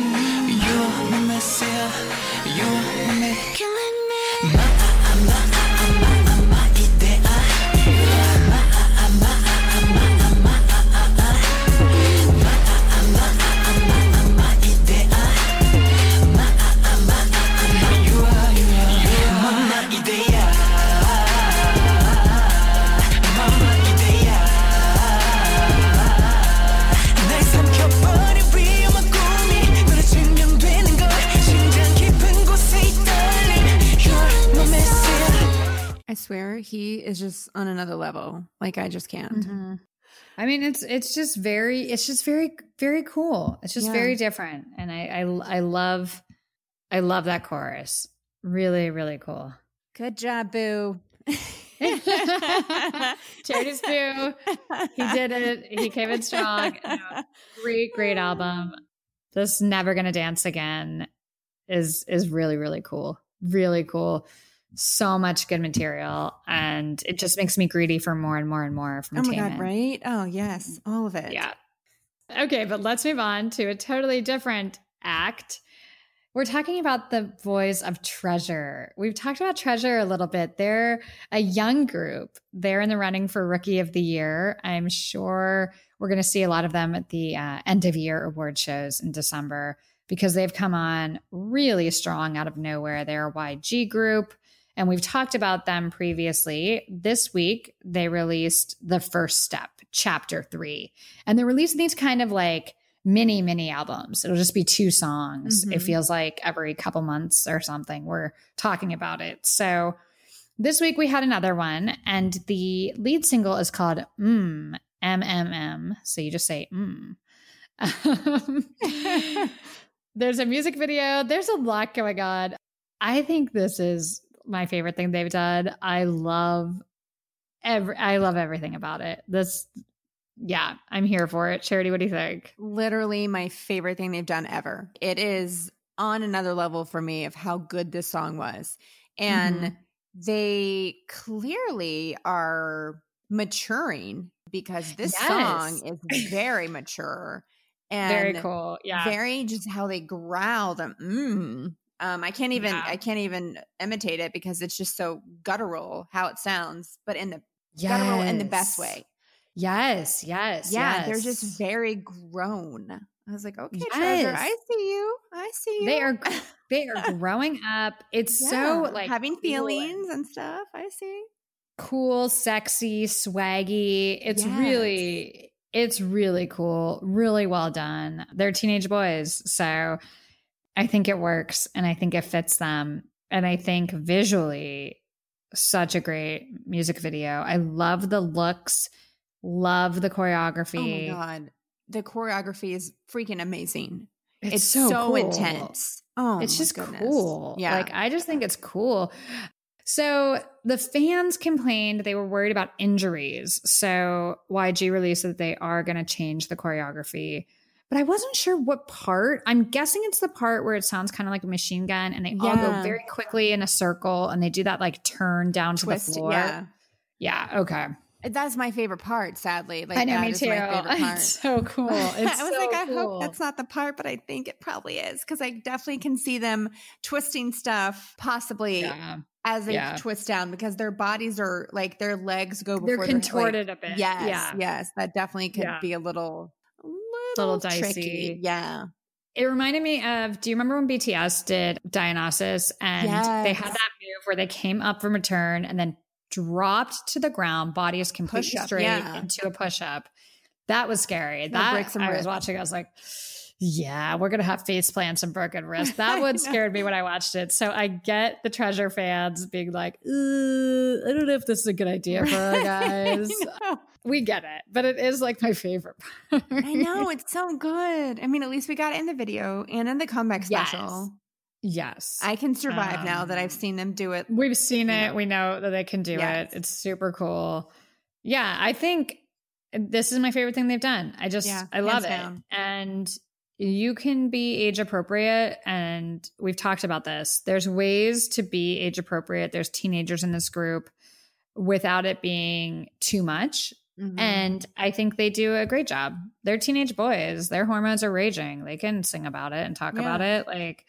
I swear he is just on another level. Like I just can't. Mhm. I mean, it's it's just very it's just very very cool. It's just Yeah. very different, and I, I I love I love that chorus. Really, really cool. Good job, Boo. Charity's Boo. He did it. He came in strong. Great, great album. This "Never Gonna Dance Again" is is really really cool. Really cool. So much good material, and it just makes me greedy for more and more and more from Oh my god, right? Oh yes, all of it. Yeah. Okay, but let's move on to a totally different act. We're talking about the boys of Treasure. We've talked about Treasure a little bit. They're a young group. They're in the running for Rookie of the Year. I'm sure we're going to see a lot of them at the uh, end of year award shows in December because they've come on really strong out of nowhere. They're a YG group, and we've talked about them previously. This week, they released The First Step, Chapter Three. And they're releasing these kind of like mini, mini albums. It'll just be two songs. It Mhm. feels like every couple months or something, we're talking about it. So this week we had another one, and the lead single is called Mmm, M M M. So you just say Mmm. There's a music video, there's a lot going on. I think this is my favorite thing they've done. I love every I love everything about it. This yeah, I'm here for it. Charity, what do you think? Literally my favorite thing they've done ever. It is on another level for me of how good this song was. And Mhm. they clearly are maturing because this Yes. song is very mature and Very cool. Yeah. very just how they growl the mm. Um, I can't even Yeah. I can't even imitate it because it's just so guttural how it sounds, but in the guttural in the best way. Yes, yes. Yeah, they're just very grown. I was like, okay, Yes. Treasure, I see you. I see you. They are they are growing up. It's so like having cool feelings and stuff. I see. cool, sexy, swaggy. It's Yes. really it's really cool. Really well done. They're teenage boys, so I think it works and I think it fits them. And I think visually such a great music video. I love the looks, love the choreography. Oh my god, the choreography is freaking amazing. It's, It's, so, so, cool. intense. Oh, it's just goodness. cool. Yeah, Like I just think it's cool. So the fans complained they were worried about injuries. So YG released that they are going to change the choreography. But I wasn't sure what part. I'm guessing it's the part where it sounds kind of like a machine gun and they all go very quickly in a circle and they do that like turn down to twist. the floor. Yeah, Yeah, okay. that's my favorite part. Sadly, like I know that me is too. My favorite part. It's so cool. It's I was so like, I cool. hope that's not the part, but I think it probably is because I definitely can see them twisting stuff, possibly yeah. as they Yeah. twist down because their bodies are like their legs go They're before their- like, contorted a bit. Yes, Yeah. yes, that definitely could Yeah. be a little, Little little, dicey. tricky. Yeah, It reminded me of do you remember when BTS did Dionysus and they had that move where they came up from a turn and then dropped to the ground, body is completely straight yeah. into a push up. That was scary. That I was watching, I was like, yeah, we're gonna have face plants and broken wrists. That one scared me when I watched it. So I get the treasure fans being like, "Uh, I don't know if this is a good idea for our guys. We get it, but it is like my favorite part. I know it's so good. I mean, at least we got it in the video and in the comeback special. Yes. I can survive now that Um, I've seen them do it. We've seen it. know. We know that they can do Yes. it. It's super cool. Yeah, I think this is my favorite thing they've done. I just, Yeah, I love it. down. And you can be age appropriate. And we've talked about this. There's ways to be age appropriate. There's teenagers in this group without it being too much. Mhm. And I think they do a great job. They're teenage boys. Their hormones are raging. They can sing about it and talk Yeah. about it. Like,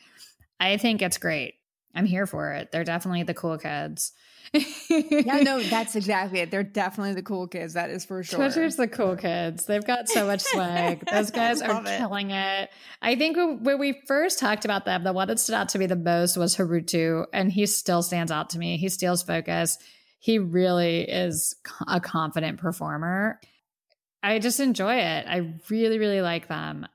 I think it's great. I'm here for it. They're definitely the cool kids. Yeah, no, that's exactly it. They're definitely the cool kids. That is for sure. Treasure's the cool kids. They've got so much swag. Those guys are it. killing it. I think when, we first talked about them, the one that stood out to me the most was Haruto, and he still stands out to me. He steals focus. He really is a confident performer. I just enjoy it. I really, really like them.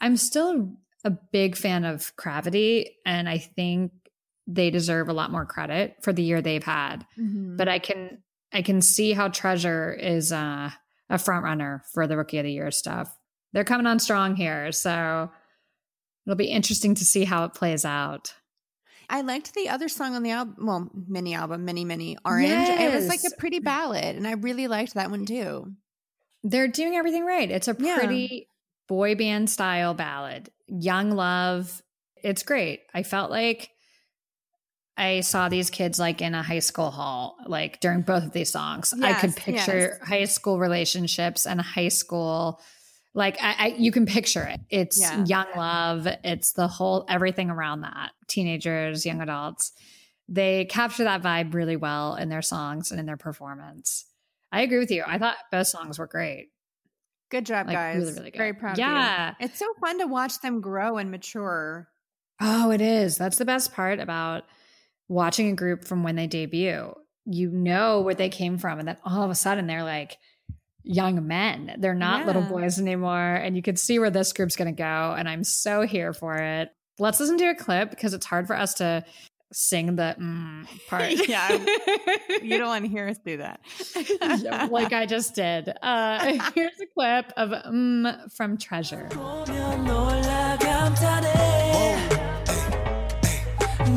I'm still a big fan of Cravity, and I think they deserve a lot more credit for the year they've had Mhm. but I can I can see how Treasure is uh, a front runner for the Rookie of the Year stuff. They're coming on strong here, so it'll be interesting to see how it plays out. I liked the other song on the album, well, mini album, mini mini orange. It was like a pretty ballad, and I really liked that one too. They're doing everything right. It's a Yeah. pretty boy band style ballad. Young love. It's great. I felt like I saw these kids like in a high school hall, like during both of these songs. I could picture yes. high school relationships and high school, like I, I you can picture it. It's Yeah. young love. It's the whole everything around that. Teenagers, young adults. They capture that vibe really well in their songs and in their performance. I agree with you. I thought both songs were great. Good job, Like, guys. really, really good. Very proud Yeah. of you. It's so fun to watch them grow and mature. Oh, it is. That's the best part about watching a group from when they debut. You know where they came from, and then all of a sudden they're like young men. They're not little boys anymore, and you can see where this group's going to go. And I'm so here for it. Let's listen to a clip because it's hard for us to sing the mm part. Yeah. You don't want to hear us do that. Yeah, like I just did. Uh, here's a clip of mm from Treasure.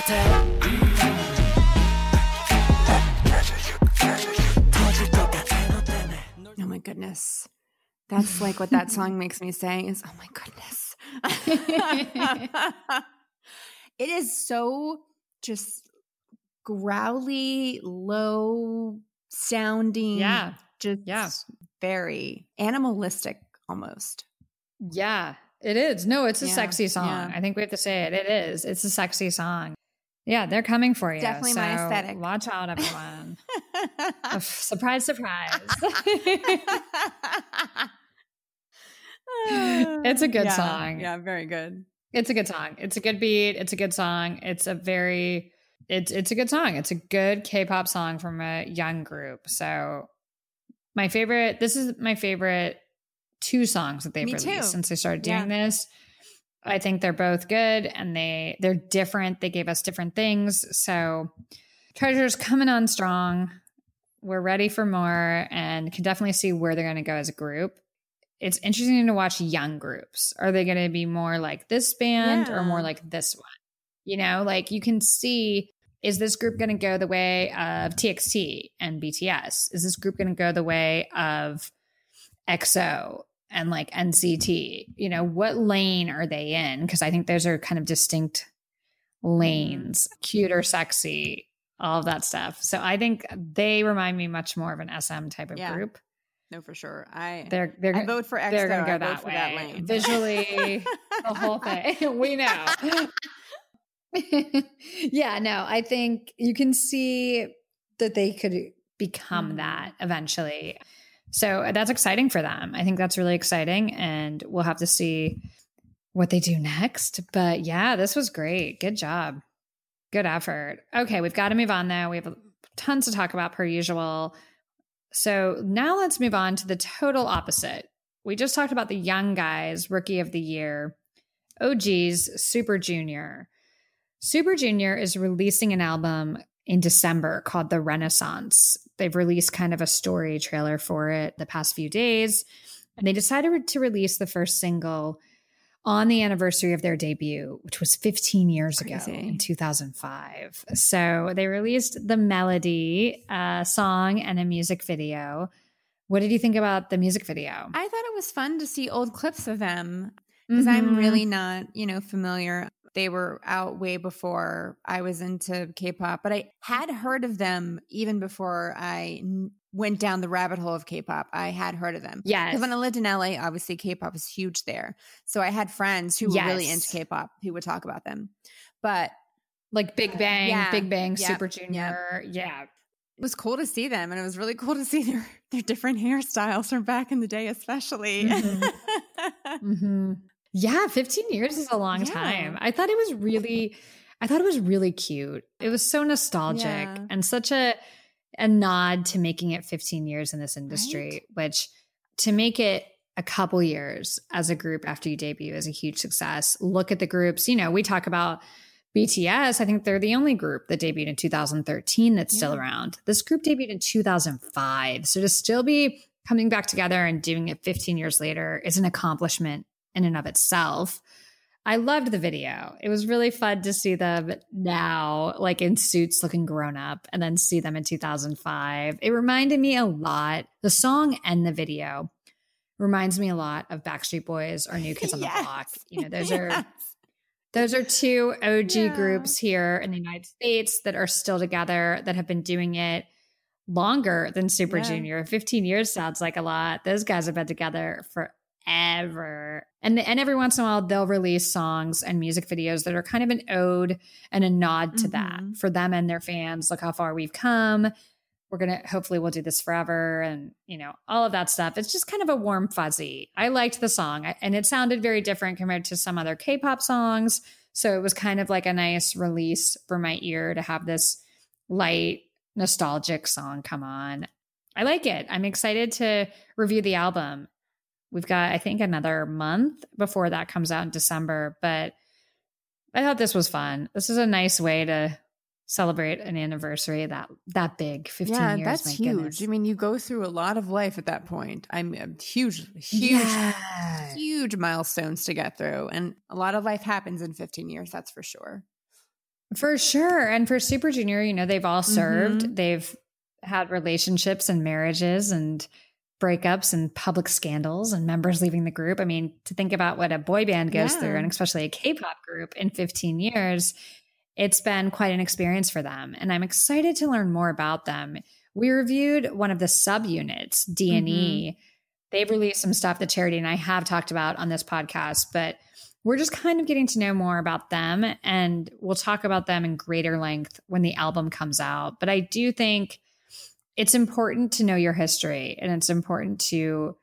같아 Oh my goodness. That's like what that song makes me say is, oh my goodness. it is so just growly, low sounding. Yeah. Just yeah. very animalistic almost. Yeah, it is. No, it's a yeah. sexy song. Yeah. I think we have to say it. It is. It's a sexy song. Yeah, they're coming for you. Definitely my aesthetic. Watch out, everyone. F- surprise, surprise. It's a good Yeah, song. Yeah, very good. it's a good song. It's a good beat. It's a good song. It's a very it's it's a good song. It's a good K-pop song from a young group. So my favorite this is my favorite two songs that they've Me released too. since they started doing this. I think they're both good and they they're different. They gave us different things. So Treasure's coming on strong. We're ready for more and can definitely see where they're going to go as a group. It's interesting to watch young groups. Are they going to be more like this band or more like this one? You know, like you can see is this group going to go the way of TXT and BTS? Is this group going to go the way of EXO and like NCT? You know, what lane are they in? Because I think those are kind of distinct lanes, cute or sexy, all of that stuff. So I think they remind me much more of an SM type of Yeah. group. No, for sure. I They're they're I vote for EXO. they're going to go that way. that lane. Visually, the whole thing. we know. yeah, no, I think you can see that they could become Mhm. that eventually. So uh, that's exciting for them. I think that's really exciting. And we'll have to see what they do next. But yeah, this was great. Good job. Good effort. Okay, we've got to move on though. We have tons to talk about per usual. So now let's move on to the total opposite. We just talked about the young guys, rookie of the year. Oh geez, Super Junior. Super Junior is releasing an album in December called The Renaissance. They've released kind of a story trailer for it the past few days. And they decided to release the first single on the anniversary of their debut, which was 15 years ago in 2005. So they released the melody, uh, song, and a music video. What did you think about the music video? I thought it was fun to see old clips of them because I'm Mhm. really not, you know, familiar. They were out way before I was into K-pop, but I had heard of them even before I n- went down the rabbit hole of K-pop. I had heard of them. Yeah. Because when I lived in LA, obviously K-pop is huge there. So I had friends who were really into K-pop who would talk about them. But like Big Bang, Yeah. Big Bang, Yep. Super Junior. Yeah. it was cool to see them and it was really cool to see their their different hairstyles from back in the day especially. Mhm. hmm Yeah, 15 years is a long Yeah. time. I thought it was really, I thought it was really cute. It was so nostalgic Yeah. and such a a nod to making it 15 years in this industry, which to make it a couple years as a group after you debut is a huge success. Look at the groups. You know, we talk about BTS. I think they're the only group that debuted in 2013 that's still around. This group debuted in 2005. So to still be coming back together and doing it 15 years later is an accomplishment in and of itself. I loved the video. It was really fun to see them now, like in suits looking grown up, and then see them in 2005. It reminded me a lot, the song and the video reminds me a lot of Backstreet Boys or New Kids on the Block. You know, those are those are two OG Yeah. groups here in the United States that are still together that have been doing it longer than Super Yeah. Junior. 15 years sounds like a lot. Those guys have been together forever. And and every once in a while they'll release songs and music videos that are kind of an ode and a nod to that Mhm. for them and their fans. Look how far we've come. We're going to hopefully we'll do this forever and you know all of that stuff. It's just kind of a warm fuzzy. I liked the song and it sounded very different compared to some other K-pop songs. So it was kind of like a nice release for my ear to have this light, nostalgic song come on. I like it. I'm excited to review the album. We've got, I think, another month before that comes out in December, but I thought this was fun. This is a nice way to celebrate an anniversary that that big 15 yeah, years. that's my huge. goodness. I mean, you go through a lot of life at that point. I'm huge, huge, Yeah. huge milestones to get through, and a lot of life happens in 15 years. That's for sure. For sure. And for Super Junior, you know, they've all served. Mhm. They've had relationships and marriages and breakups and public scandals and members leaving the group. I mean, to think about what a boy band goes Yeah. through, and especially a K pop group in 15 years, it's been quite an experience for them. And I'm excited to learn more about them. We reviewed one of the subunits, D&E. Mm-hmm. They've released some stuff that Charity and I have talked about on this podcast, but we're just kind of getting to know more about them and we'll talk about them in greater length when the album comes out. But I do think it's important to know your history and it's important to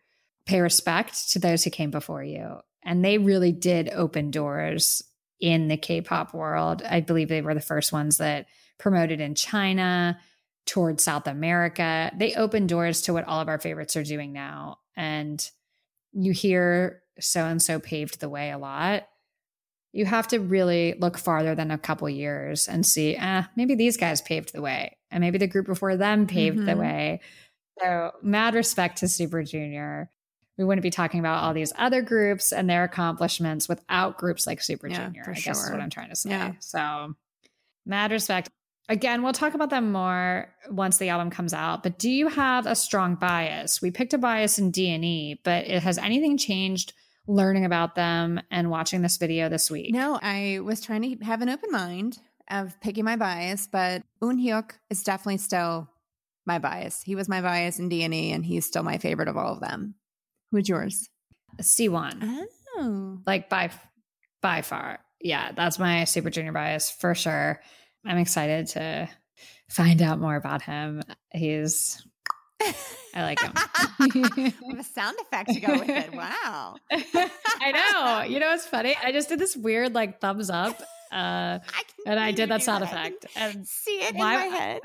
pay respect to those who came before you. And they really did open doors in the K pop world. I believe they were the first ones that promoted in China, toward South America. They opened doors to what all of our favorites are doing now. And you hear so and so paved the way a lot. You have to really look farther than a couple years and see, eh, maybe these guys paved the way, and maybe the group before them paved the Mhm. way. So, mad respect to Super Junior. We wouldn't be talking about all these other groups and their accomplishments without groups like Super Yeah, Junior. I guess is what I'm trying to say. Yeah. So, mad respect. Again, we'll talk about them more once the album comes out. But do you have a strong bias? We picked a bias in D and E, but it, has anything changed learning about them and watching this video this week? No, I was trying to have an open mind of picking my bias, but Eunhyuk is definitely still my bias. He was my bias in D&E, and he's still my favorite of all of them. Who's yours? Siwon, Oh, like by by far. Yeah, that's my Super Junior bias for sure. I'm excited to find out more about him. He's I like him. I have a sound effect to go with it. Wow. I know. You know what's funny? I just did this weird like thumbs up, uh, I and I did that sound can effect. And see it why- in my head.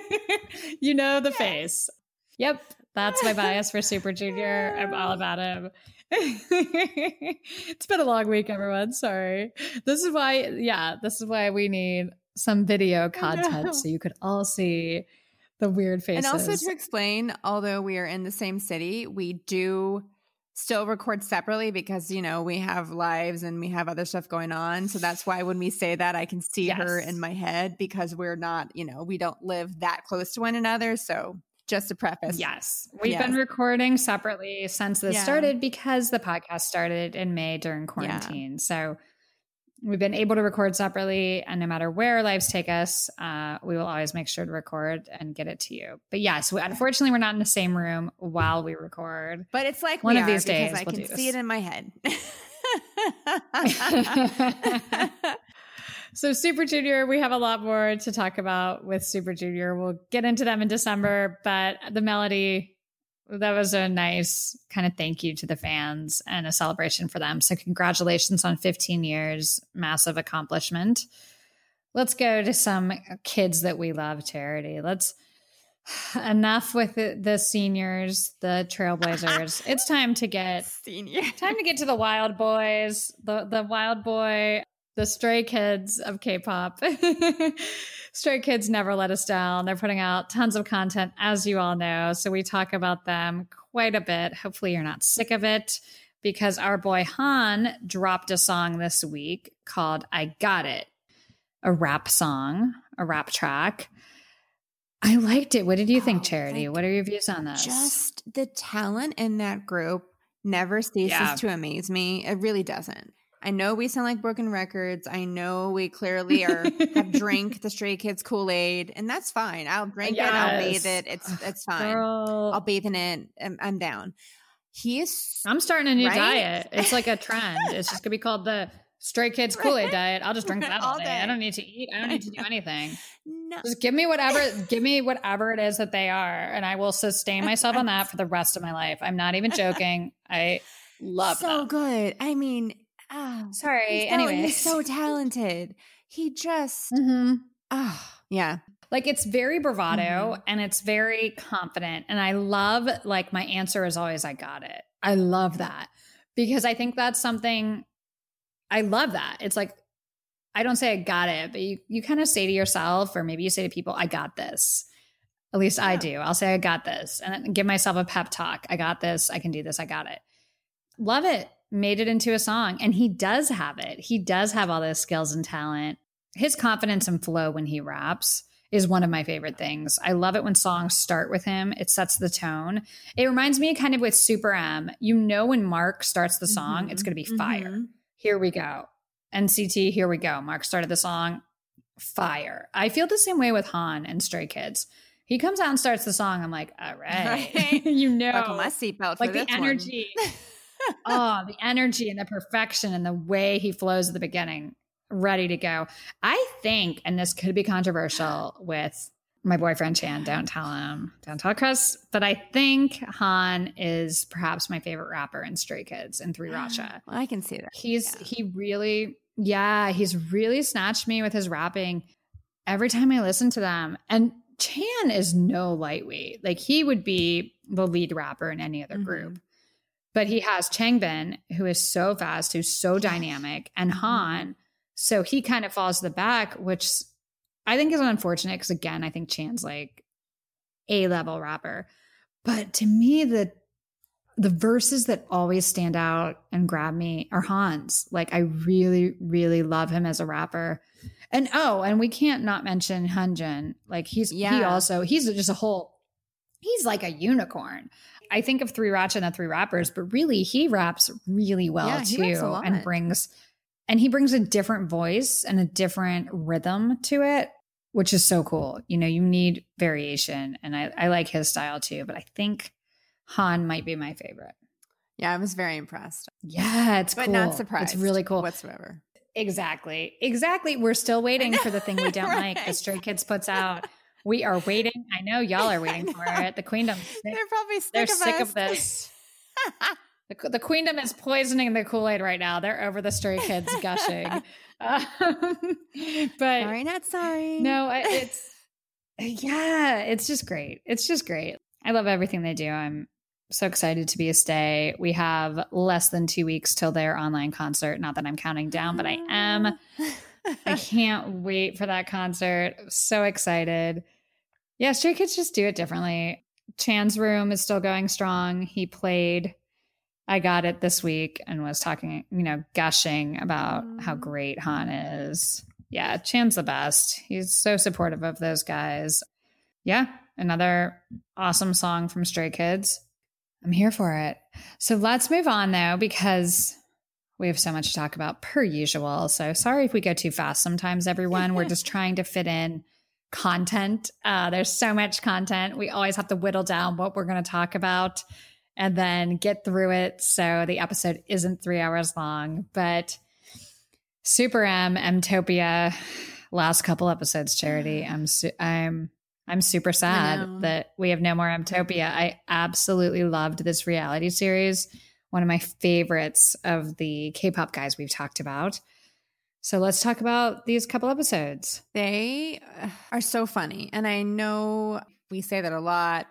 you know the face. Yep, that's my bias for Super Junior. I'm all about him. it's been a long week, everyone. Sorry. This is why, yeah, this is why we need some video content so you could all see the weird faces. And also to explain, although we are in the same city, we do still record separately because you know we have lives and we have other stuff going on. So that's why when we say that, I can see her in my head because we're not, you know, we don't live that close to one another. So just to preface, Yes. We've Yes. been recording separately since this Yeah. started because the podcast started in May during quarantine. So we've been able to record separately. And no matter where our lives take us, uh, we will always make sure to record and get it to you. But yes, we, unfortunately, we're not in the same room while we record. but it's like One of these days I we'll can see this. it in my head. So, Super Junior, we have a lot more to talk about with Super Junior. We'll get into them in December, but the melody, that was a nice kind of thank you to the fans and a celebration for them. So, congratulations on 15 years, massive accomplishment. Let's go to some kids that we love, Charity. Let's enough with the, the seniors, the trailblazers. it's time to get Senior. time to get to the wild boys, the the wild boy, the stray kids of K-pop. stray kids never let us down. They're putting out tons of content, as you all know. So we talk about them quite a bit. Hopefully, you're not sick of it because our boy Han dropped a song this week called "I Got It," a rap song, a rap track. I liked it. What did you think, Oh, Charity? like, What are your views on this? Just the talent in that group never ceases Yeah. to amaze me. It really doesn't. I know we sound like broken records. I know we clearly are have drank the Stray Kids Kool Aid, and that's fine. I'll drink it. I'll bathe it. It's it's fine. Girl, I'll bathe in it. I'm, I'm down. He is. I'm starting a new Right? diet. It's like a trend. It's just gonna be called the Stray Kids Kool Aid diet. I'll just drink that all, All day. day. I don't need to eat. I don't need to do anything. No. Just give me whatever. give me whatever it is that they are, and I will sustain myself on that for the rest of my life. I'm not even joking. I love so them. good. I mean, ah, Sorry. Anyway, he's so talented. He just, Mhm. ah, yeah. like it's very bravado Mhm. and it's very confident and i love like my answer is always i got it i love that because i think that's something i love that it's like i don't say i got it but you, you kind of say to yourself or maybe you say to people i got this at least i do i'll say i got this and give myself a pep talk i got this i can do this i got it love it made it into a song and he does have it he does have all those skills and talent his confidence and flow when he raps is one of my favorite things. I love it when songs start with him. It sets the tone. It reminds me kind of with Super M. You know when Mark starts the song, it's going to be fire. Mhm. Here we go. NCT, here we go. Mark started the song, fire. I feel the same way with Han and Stray Kids. He comes out and starts the song. I'm like, all right, Right. you know, Buckle my seatbelt like the energy. oh, the energy and the perfection and the way he flows at the beginning, ready to go. I think, and this could be controversial with my boyfriend Chan, don't tell him, don't tell Chris, but I think Han is perhaps my favorite rapper in Stray Kids and Three Racha. Well, I can see that. He's Yeah. he really, yeah, he's really snatched me with his rapping every time I listen to them. And Chan is no lightweight. Like he would be the lead rapper in any other Mhm. group. But he has Changbin, who is so fast, who's so dynamic, and Mhm. Han. So he kind of falls to the back, which I think is unfortunate because again, I think Chan's like a level rapper. But to me, the the verses that always stand out and grab me are Hans. Like I really, really love him as a rapper. And oh, and we can't not mention Hyunjin. Like he's yeah. he also he's just a whole he's like a unicorn. I think of Three Racha and the Three Rappers, but really he raps really well Yeah, too raps a lot. and brings and he brings a different voice and a different rhythm to it, which is so cool. You know, you need variation and I, I like his style too, but I think Han might be my favorite. Yeah, I was very impressed, Yeah, it's but cool. not surprised. It's really cool. whatsoever. exactly. Exactly. We're still waiting for the thing we don't like the Right. Stray Kids puts out. We are waiting. I know y'all are waiting for it. The Queendom. They're probably sick, They're of, sick us. of this. The, the Queendom is poisoning the Kool Aid right now. They're over the Stray Kids gushing. Um, but sorry, not sorry. no, it's yeah, it's just great. It's just great. I love everything they do. I'm so excited to be a stay. We have less than two weeks till their online concert. Not that I'm counting down, but I am. I can't wait for that concert. So excited. Yeah, Stray Kids just do it differently. Chan's room is still going strong. He played I got it this week and was talking, you know, gushing about how mm. great Han is. Yeah, Chan's the best. He's so supportive of those guys. Yeah, another awesome song from Stray Kids. I'm here for it. So let's move on though, because we have so much to talk about per usual. So sorry if we go too fast sometimes, everyone. We're just trying to fit in content. Uh, there's so much content. We always have to whittle down what we're going to talk about and then get through it so the episode isn't three hours long. But Super M, Mtopia, last couple episodes, Charity. I'm su- I'm I'm super sad that we have no more Mtopia. I absolutely loved this reality series. One of my favorites of the K-pop guys we've talked about. So let's talk about these couple episodes. They uh, are so funny. And I know We say that a lot.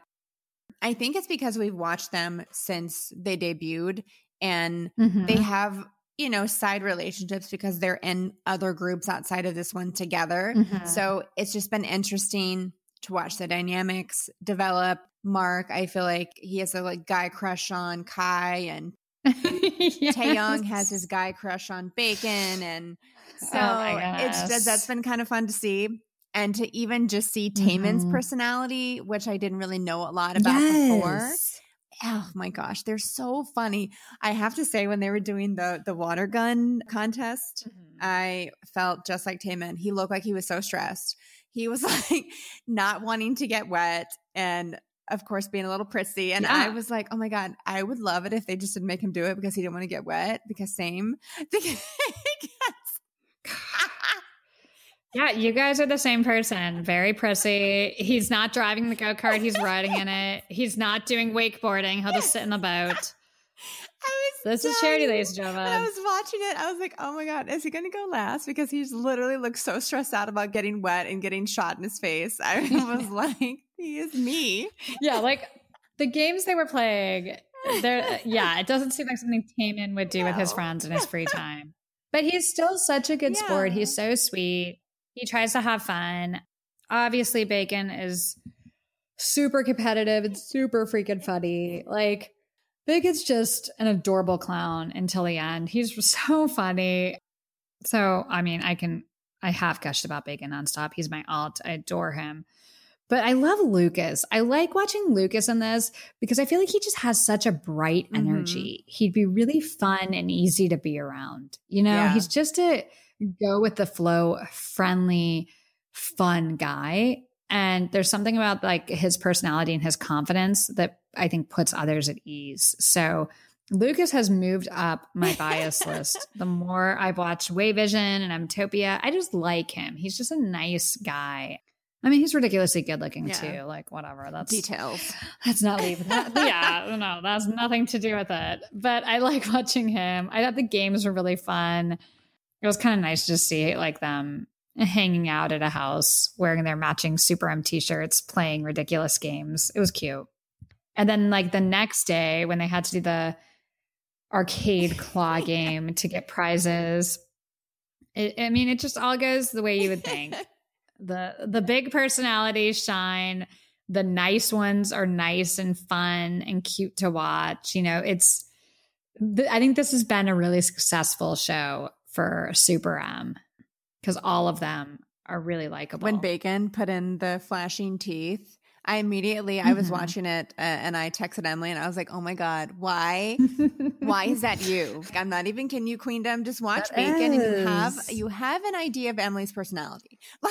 I think it's because we've watched them since they debuted and Mhm. they have, you know, side relationships because they're in other groups outside of this one together. Mhm. So it's just been interesting to watch the dynamics develop. Mark, I feel like he has a like guy crush on Kai and Taeyong has his guy crush on Baekhyun, and so Oh it's just that's been kind of fun to see, and to even just see Taemin's Mhm. personality, which I didn't really know a lot about before. Oh my gosh, they're so funny. I have to say, when they were doing the the water gun contest, Mhm. I felt just like Taemin. He looked like he was so stressed. He was like not wanting to get wet and of course being a little prissy. And I was like, oh my God, I would love it if they just didn't make him do it because he didn't want to get wet. Because same. Yeah, you guys are the same person. Very prissy. He's not driving the go kart. He's riding in it. He's not doing wakeboarding. He'll just sit in the boat. I was This is charity, dying. ladies and When I was watching it, I was like, oh my God, is he going to go last? Because he's literally looked so stressed out about getting wet and getting shot in his face. I was like, he is me. Yeah, like the games they were playing. There, yeah, it doesn't seem like something Taemin would do with his friends in his free time. But he's still such a good sport. He's so sweet. He tries to have fun. Obviously, Baekhyun is super competitive and super freaking funny. Like, Baekhyun's just an adorable clown until the end. He's so funny. So, I mean, I can, I have gushed about Baekhyun nonstop. He's my alt. I adore him. But I love Lucas. I like watching Lucas in this because I feel like he just has such a bright energy. Mm-hmm. He'd be really fun and easy to be around. You know, Yeah. he's just a go with the flow, friendly, fun guy. And there's something about like his personality and his confidence that I think puts others at ease. So Lucas has moved up my bias list. The more I've watched WayVision and Mtopia, I just like him. He's just a nice guy. I mean, he's ridiculously good looking Yeah. too. Like whatever. That's Details. Let's not leave that. yeah, no, that's nothing to do with it. But I like watching him. I thought the games were really fun. It was kind of nice to see like them hanging out at a house, wearing their matching Super M t-shirts, playing ridiculous games. It was cute. And then like the next day when they had to do the arcade claw game to get prizes, it, I mean, it just all goes the way you would think the the big personalities shine. The nice ones are nice and fun and cute to watch. You know it's i think this has been a really successful show for super m because all of them are really likable. When Baekhyun put in the flashing teeth, I immediately I was Mhm. watching it uh, and I texted Emily and I was like, "Oh my god, why? why is that you? I'm not even kidding you, Queendom. Just watch That Baekhyun and you have you have an idea of Emily's personality."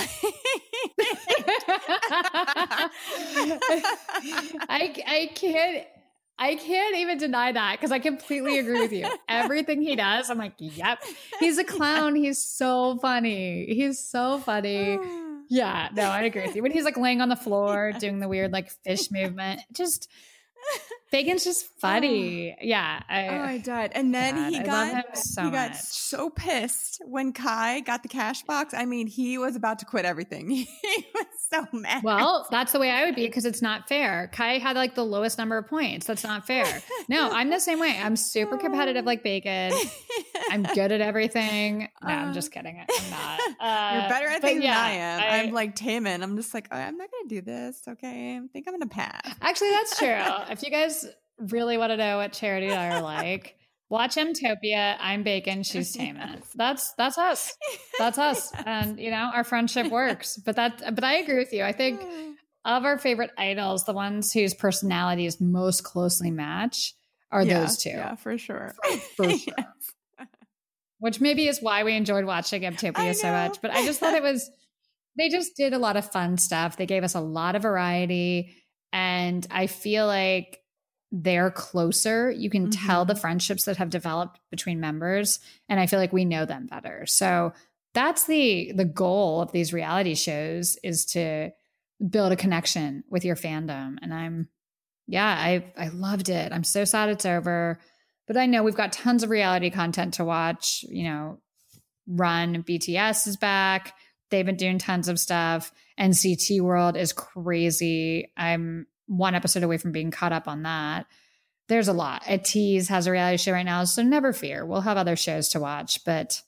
I I can't I can't even deny that because I completely agree with you. Everything he does, I'm like, yep. He's a clown. He's so funny. He's so funny. Yeah, no, I agree with you. When he's like laying on the floor doing the weird like fish movement, just Baekhyun's just funny. Yeah, I, Oh, I died. And then God, he got so he got so pissed when Kai got the cash box. I mean, he was about to quit everything. he was so mad. Well, that's the way I would be because it's not fair. Kai had like the lowest number of points. That's not fair. No, I'm the same way. I'm super competitive like Baekhyun. I'm good at everything. No, I'm just kidding. I'm not. Uh, You're better at but things yeah, than I am. I, am like Taemin. I'm just like, oh, I'm not going to do this. Okay. I think I'm going to pass. Actually, that's true. if you guys really want to know what Charity and I are like, watch Mtopia. I'm Baekhyun. She's Taemin. That's that's us. That's us. And you know, our friendship works. But that but I agree with you. I think of our favorite idols, the ones whose personalities most closely match are yeah, those two. Yeah, for sure. For sure. Which maybe is why we enjoyed watching Mtopia so much. But I just thought it was they just did a lot of fun stuff. They gave us a lot of variety. And I feel like they're closer. You can tell Mhm. the friendships that have developed between members. And I feel like we know them better. So that's the the goal of these reality shows is to build a connection with your fandom. And I'm yeah, I I loved it. I'm so sad it's over. But I know we've got tons of reality content to watch. You know, Run BTS is back. They've been doing tons of stuff. NCT World is crazy. I'm one episode away from being caught up on that. There's a lot. ATEEZ has a reality show right now, so never fear. We'll have other shows to watch, but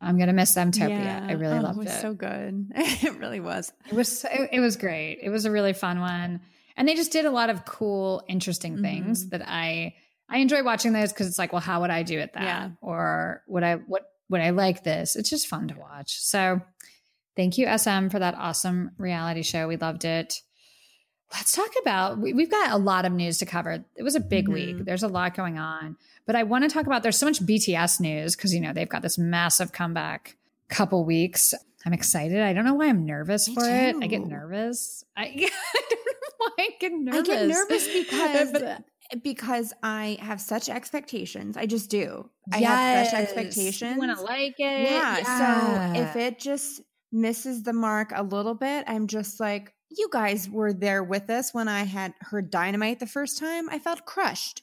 I'm gonna miss Mtopia. I really Oh, loved it. was it. so good. it really was. It was so, it was great. It was a really fun one, and they just did a lot of cool, interesting things Mhm. that I I enjoy watching those because it's like, well, how would I do it that, Yeah. or would I what would I like this? It's just fun to watch. So, thank you SM for that awesome reality show. We loved it. Let's talk about we, we've got a lot of news to cover. It was a big Mhm. week. There's a lot going on, but I want to talk about. There's so much BTS news because you know they've got this massive comeback couple weeks. I'm excited. I don't know why I'm nervous Me for it. I get nervous. I, I don't know why I get nervous. I get nervous because But- because I have such expectations. I just do. I have such Yes. expectations. You want to like it? Yeah. So if it just misses the mark a little bit, I'm just like, you guys were there with us when I had heard Dynamite the first time. I felt crushed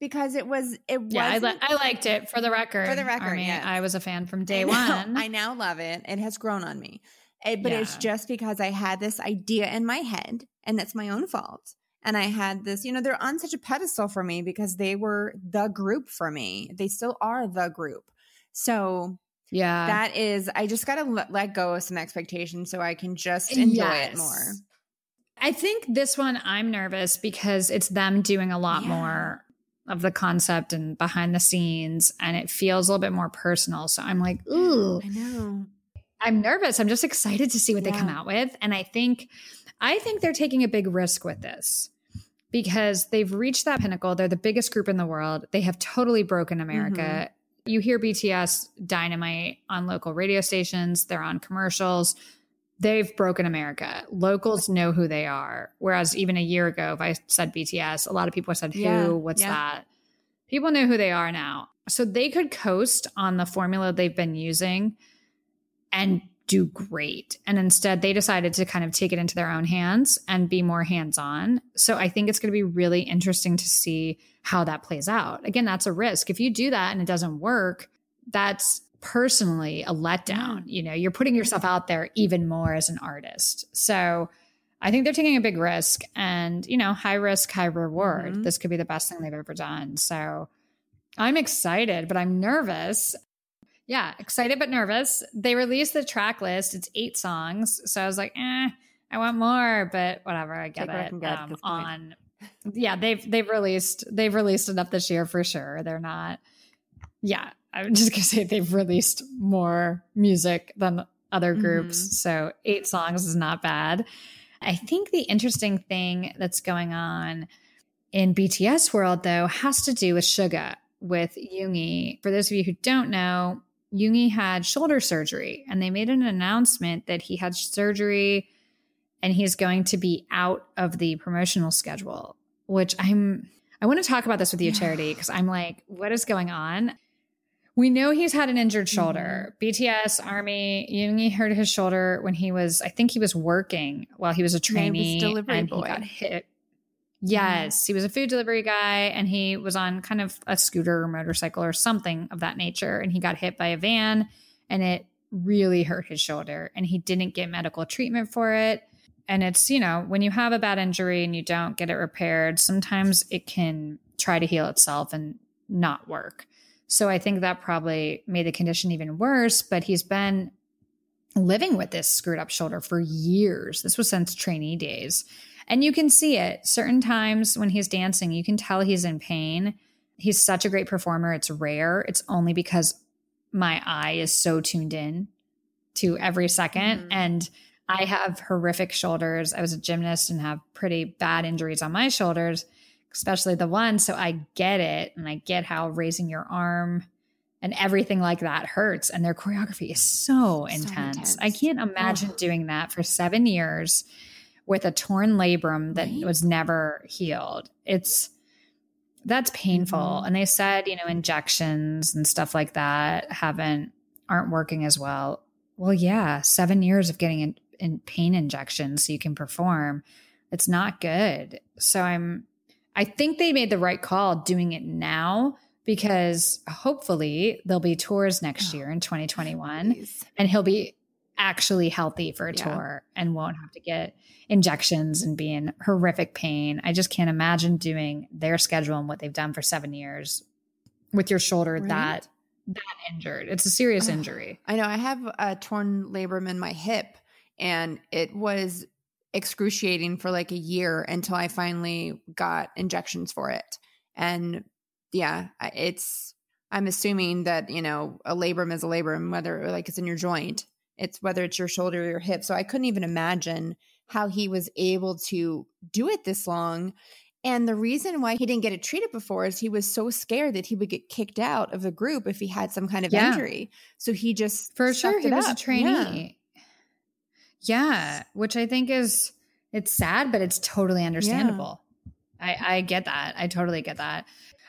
because it was it was yeah, I, li- I liked it for the record. For the record, Army, yes. I was a fan from day I one. I now love it. It has grown on me. It- but it's just because I had this idea in my head, and that's my own fault. And I had this, you know, they're on such a pedestal for me because they were the group for me. They still are the group. So yeah, that is, I just got to let, let go of some expectations so I can just enjoy it more. I think this one I'm nervous because it's them doing a lot Yeah. more of the concept and behind the scenes, and it feels a little bit more personal. So I'm like, ooh, I know. I'm nervous. I'm just excited to see what they come out with. And I think I think they're taking a big risk with this because they've reached that pinnacle. They're the biggest group in the world. They have totally broken America. Mm-hmm. You hear BTS dynamite on local radio stations, they're on commercials. They've broken America. Locals know who they are. Whereas even a year ago, if I said BTS, a lot of people said, Who? Yeah, What's yeah. that? People know who they are now. So they could coast on the formula they've been using and do great. And instead, they decided to kind of take it into their own hands and be more hands on. So I think it's going to be really interesting to see how that plays out. Again, that's a risk. If you do that and it doesn't work, that's personally a letdown. You know, you're putting yourself out there even more as an artist. So I think they're taking a big risk and, you know, high risk, high reward. Mhm. This could be the best thing they've ever done. So I'm excited, but I'm nervous. Yeah, excited but nervous. They released the track list. It's eight songs. So I was like, eh, I want more, but whatever. I get Take it. Um, on yeah, they've they've released they've released enough this year for sure. They're not yeah, I'm just gonna say they've released more music than other groups. Mhm. So eight songs is not bad. I think the interesting thing that's going on in BTS world though has to do with Suga with Yoongi. For those of you who don't know, Yoongi had shoulder surgery and they made an announcement that he had surgery and he's going to be out of the promotional schedule, which I'm I want to talk about this with you, Charity, because I'm like, what is going on? We know he's had an injured shoulder. Mm-hmm. BTS, Army, Yoongi hurt his shoulder when he was, I think he was working while he was a Yeah, he was trainee delivery and boy. he got hit. Mm-hmm. Yes, he was a food delivery guy and he was on kind of a scooter or motorcycle or something of that nature. And he got hit by a van and it really hurt his shoulder and he didn't get medical treatment for it. And it's, you know, when you have a bad injury and you don't get it repaired, sometimes it can try to heal itself and not work. So I think that probably made the condition even worse, but he's been living with this screwed up shoulder for years. This was since trainee days. And you can see it certain times when he's dancing, you can tell he's in pain. He's such a great performer. It's rare. It's only because my eye is so tuned in to every 2nd Mhm. And I have horrific shoulders. I was a gymnast and have pretty bad injuries on my shoulders, especially the one. So I get it. And I get how raising your arm and everything like that hurts. And their choreography is so, intense. intense. I can't imagine Ugh. doing that for seven years with a torn labrum that Right? was never healed. It's that's painful. Mhm. And they said, you know, injections and stuff like that haven't aren't working as well. Well, yeah, seven years of getting in, in pain injections so you can perform. It's not good. So I'm I think they made the right call doing it now because hopefully there'll be tours next Oh, year in 2021 Please. and he'll be actually healthy for a Yeah. tour and won't have to get injections and be in horrific pain. I just can't imagine doing their schedule and what they've done for seven years with your shoulder Right? that that injured. It's a serious injury. I know I have a torn labrum in my hip, and it was excruciating for like a year until I finally got injections for it. And yeah, it's I'm assuming that you know a labrum is a labrum, whether like it's in your joint, it's whether it's your shoulder or your hip. So I couldn't even imagine how he was able to do it this long. And the reason why he didn't get it treated before is he was so scared that he would get kicked out of the group if he had some kind of Yeah. injury. So he just For sure, he it was a trainee. Yeah. which I think is it's sad, but it's totally understandable. I, I get that. I totally get that.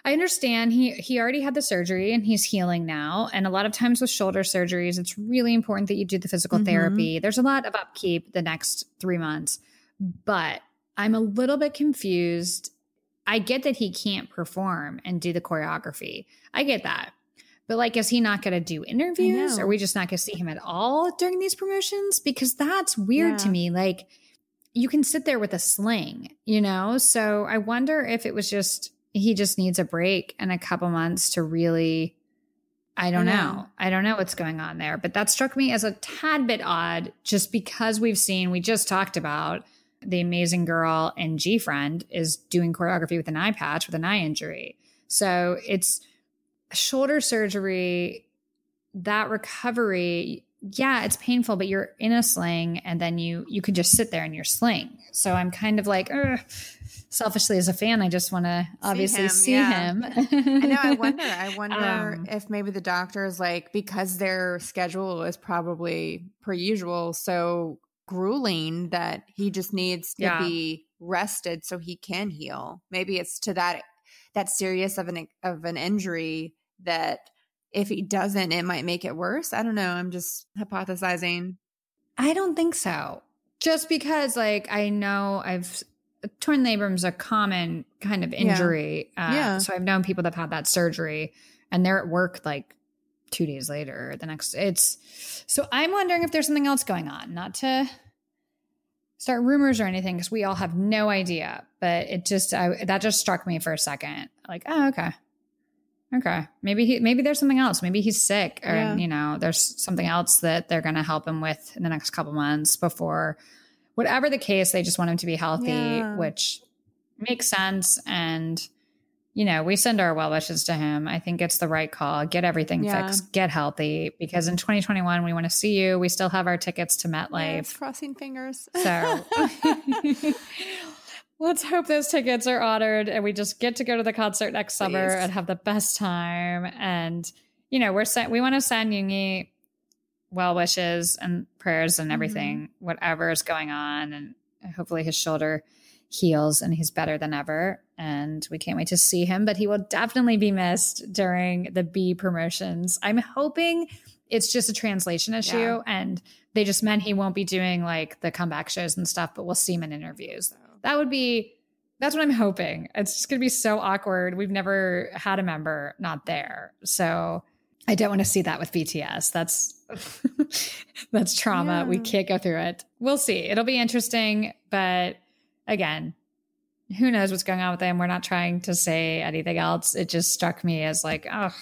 I understand he he already had the surgery and he's healing now. And a lot of times with shoulder surgeries, it's really important that you do the physical Mhm. therapy. There's a lot of upkeep the next three months, but I'm a little bit confused. I get that he can't perform and do the choreography. I get that. But like, is he not going to do interviews? Are we just not going to see him at all during these promotions? Because that's weird to me. Like, you can sit there with a sling, you know? So I wonder if it was just, he just needs a break and a couple months to really, I don't know. I don't know what's going on there. But that struck me as a tad bit odd just because we've seen, we just talked about the amazing girl and GFriend is doing choreography with an eye patch with an eye injury. So it's shoulder surgery, that recovery, yeah, it's painful, but you're in a sling and then you you could just sit there in your sling. So I'm kind of like, selfishly as a fan, I just want to obviously him, see yeah. him. I know. I wonder. I wonder Um, if maybe the doctors like because their schedule is probably per usual so grueling that he just needs to Yeah. be rested so he can heal. Maybe it's to that that serious of an of an injury that if he doesn't, it might make it worse. I don't know. I'm just hypothesizing. I don't think so. Just because, like, I know I've torn labrum's a common kind of injury. Uh, Yeah. So I've known people that have had that surgery and they're at work like two days later or the next. It's so I'm wondering if there's something else going on, not to start rumors or anything because we all have no idea. But it just, I, that just struck me for a second. Like, oh, okay. Okay. Maybe he maybe there's something else. Maybe he's sick or Yeah. you know, there's something else that they're gonna help him with in the next couple months before whatever the case, they just want him to be healthy, Yeah. which makes sense. And you know, we send our well wishes to him. I think it's the right call. Get everything Yeah. fixed, get healthy. Because in 2021, we want to see you. We still have our tickets to MetLife. crossing fingers. So let's hope those tickets are honored and we just get to go to the concert next summer and have the best time. And, you know, we're sent, we want to send Yoongi well wishes and prayers and mm-hmm. everything, whatever is going on. And hopefully his shoulder heals and he's better than ever. And we can't wait to see him, but he will definitely be missed during the BE promotions. I'm hoping it's just a translation issue Yeah. and they just meant he won't be doing like the comeback shows and stuff, but we'll see him in interviews. That would be that's what I'm hoping. It's just gonna be so awkward. We've never had a member not there. So I don't want to see that with BTS. That's that's trauma. We can't go through it. We'll see. It'll be interesting, but again, who knows what's going on with them? We're not trying to say anything else. It just struck me as like, oh,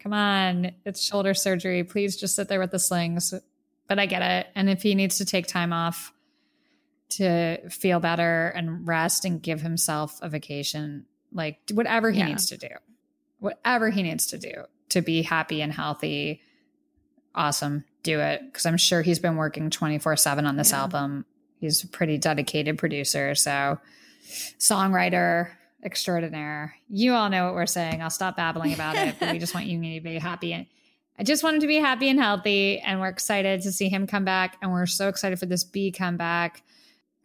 come on, it's shoulder surgery. Please just sit there with the slings. But I get it. And if he needs to take time off to feel better and rest and give himself a vacation, like whatever he Yeah. needs to do, whatever he needs to do to be happy and healthy, awesome, do it. Cause I'm sure he's been working 24 7 on this Yeah. album. He's a pretty dedicated producer. So, songwriter extraordinaire. You all know what we're saying. I'll stop babbling about it, but we just want you to be happy. And I just want him to be happy and healthy. And we're excited to see him come back. And we're so excited for this BE comeback.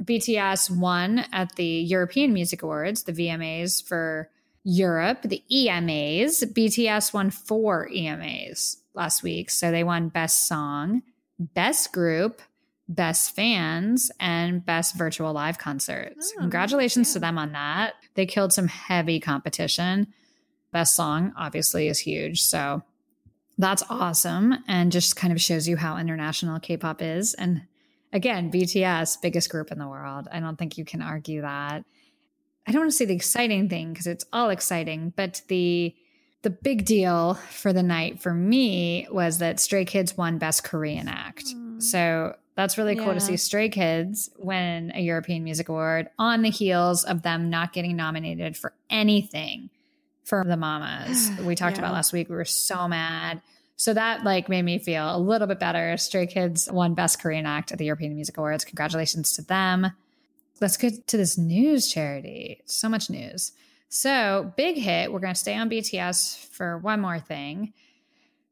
BTS won at the European Music Awards, the VMAs for Europe, the EMAs. BTS won four EMAs last week. So they won Best Song, Best Group, Best Fans, and Best Virtual Live Concerts. Oh, Congratulations yeah. to them on that. They killed some heavy competition. Best Song, obviously, is huge. So That's awesome. And just kind of shows you how international K pop is. And again, BTS, biggest group in the world. I don't think you can argue that. I don't want to say the exciting thing because it's all exciting, but the the big deal for the night for me was that Stray Kids won Best Korean Act. Hmm. So that's really cool Yeah. to see Stray Kids win a European Music Award on the heels of them not getting nominated for anything for the MAMAs. We talked Yeah. about last week. We were so mad. So that like made me feel a little bit better. Stray Kids won Best Korean Act at the European Music Awards. Congratulations to them. Let's get to this news charity. So much news. So, big hit. We're going to stay on BTS for one more thing.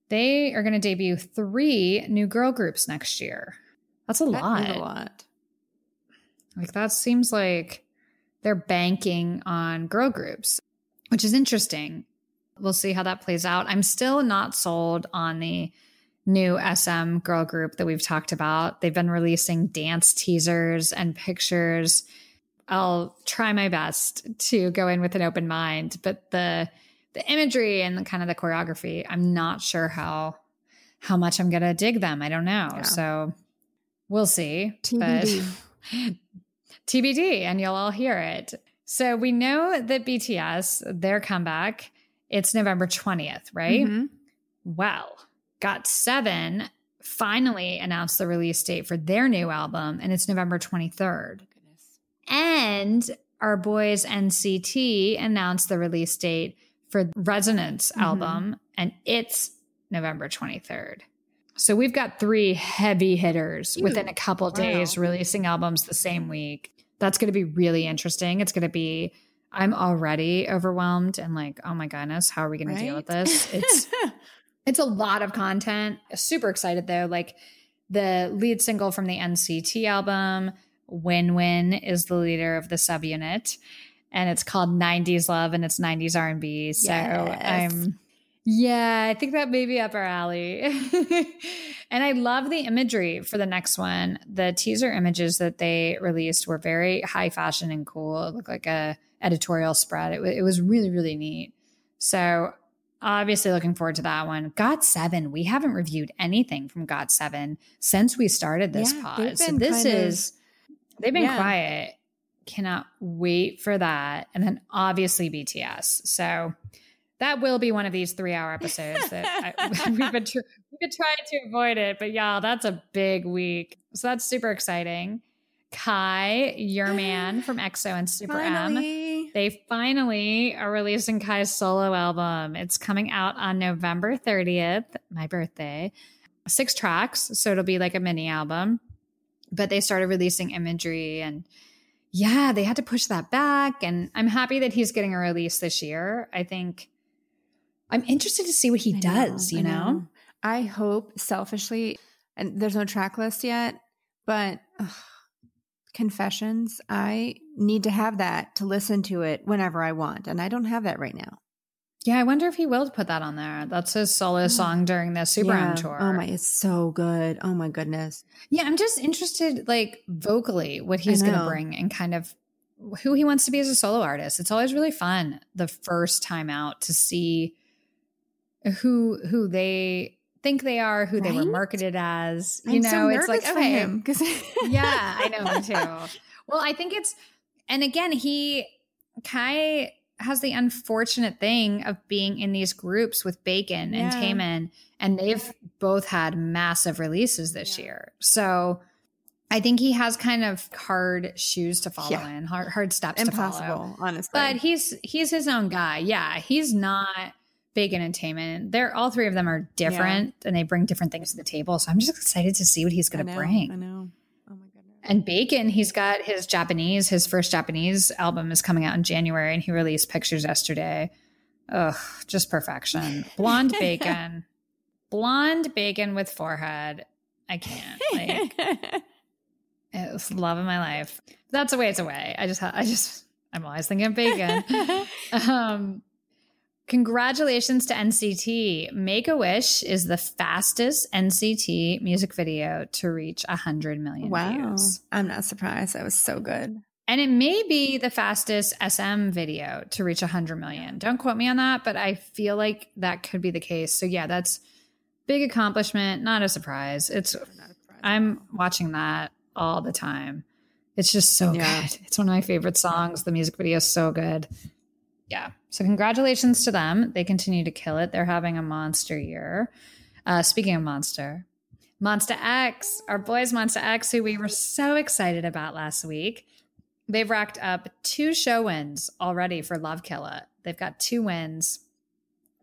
They are going to debut three new girl groups next year. That's a That lot. a lot. Like that seems like they're banking on girl groups, which is interesting. We'll see how that plays out. I'm still not sold on the new SM girl group that we've talked about. They've been releasing dance teasers and pictures. I'll try my best to go in with an open mind, but the the imagery and the kind of the choreography, I'm not sure how how much I'm gonna dig them. I don't know. Yeah. So we'll see. TBD. But TBD, and you'll all hear it. So we know that BTS, their comeback, it's November 20th, right? Mhm. Well, Got Seven finally announced the release date for their new album, and it's November 23rd. And our boys NCT announced the release date for Resonance Mhm. album, and it's November 23rd. So we've got three heavy hitters Ew. within a couple days releasing albums the same week. That's going to be really interesting. It's going to be, I'm already overwhelmed and like, oh my goodness, how are we going to deal with this? It's, it's a lot of content. Super excited though. Like the lead single from the NCT album, Win Win, is the leader of the subunit, and it's called '90s Love, and it's '90s R&B. So Yes. I'm, yeah, I think that may be up our alley. and I love the imagery for the next one. The teaser images that they released were very high fashion and cool. It looked like a editorial spread. It, wa- it was really really neat. So obviously looking forward to that one. Got Seven. We haven't reviewed anything from Got Seven since we started this Yeah, pod. So this kind of- is they've been Yeah. quiet. Cannot wait for that. And then obviously BTS. So that will be one of these three hour episodes that I, we've been tr- we've been trying to avoid it, but y'all, that's a big week. So that's super exciting. Kai, your man from EXO and Super M. They finally are releasing Kai's solo album. It's coming out on November 30th, my birthday. Six tracks, so it'll be like a mini album. But they started releasing imagery and yeah, they had to push that back. And I'm happy that he's getting a release this year. I think I'm interested to see what he I does, know, you I know? I hope selfishly, and there's no track list yet, but ugh, confessions, I need to have that to listen to it whenever I want. And I don't have that right now. Yeah, I wonder if he will put that on there. That's his solo mm. song during the Super Yeah. M tour. Oh my, it's so good. Oh my goodness. Yeah, I'm just interested, like vocally, what he's going to bring and kind of who he wants to be as a solo artist. It's always really fun the first time out to see who who they think they are, who they were marketed as. You I'm know, so it's like okay, him because yeah, I know me too. Well, I think it's, and again, he Kai has the unfortunate thing of being in these groups with Baekhyun and Yeah. Taemin, and they've both had massive releases this year. So I think he has kind of hard shoes to follow Yeah. in, hard hard steps to follow. impossible, honestly. But he's he's his own guy. Yeah, he's not Baekhyun and Taemin. They're all three of them are different, and they bring different things to the table. So I'm just excited to see what he's going to bring. I know. And Baekhyun, he's got his Japanese, his first Japanese album is coming out in January, and he released pictures yesterday. Ugh, just perfection. Blonde Baekhyun. Blonde Baekhyun with forehead. I can't. Like, it's the love of my life. That's a way it's away. I just, I just, I'm always thinking of Baekhyun. um, congratulations to NCT. Make a Wish is the fastest NCT music video to reach 100 million wow. views. I'm not surprised. That was so good. And it may be the fastest SM video to reach 100 million. Don't quote me on that, but I feel like that could be the case. So, yeah, that's big accomplishment, not a surprise. It's I'm watching that all the time. It's just so Yeah. good. It's one of my favorite songs. The music video is so good. Yeah. So congratulations to them. They continue to kill it. They're having a monster year. Uh, speaking of monster, Monsta X, our boys Monsta X, who we were so excited about last week. They've racked up two show wins already for Love Killa. They've got two wins,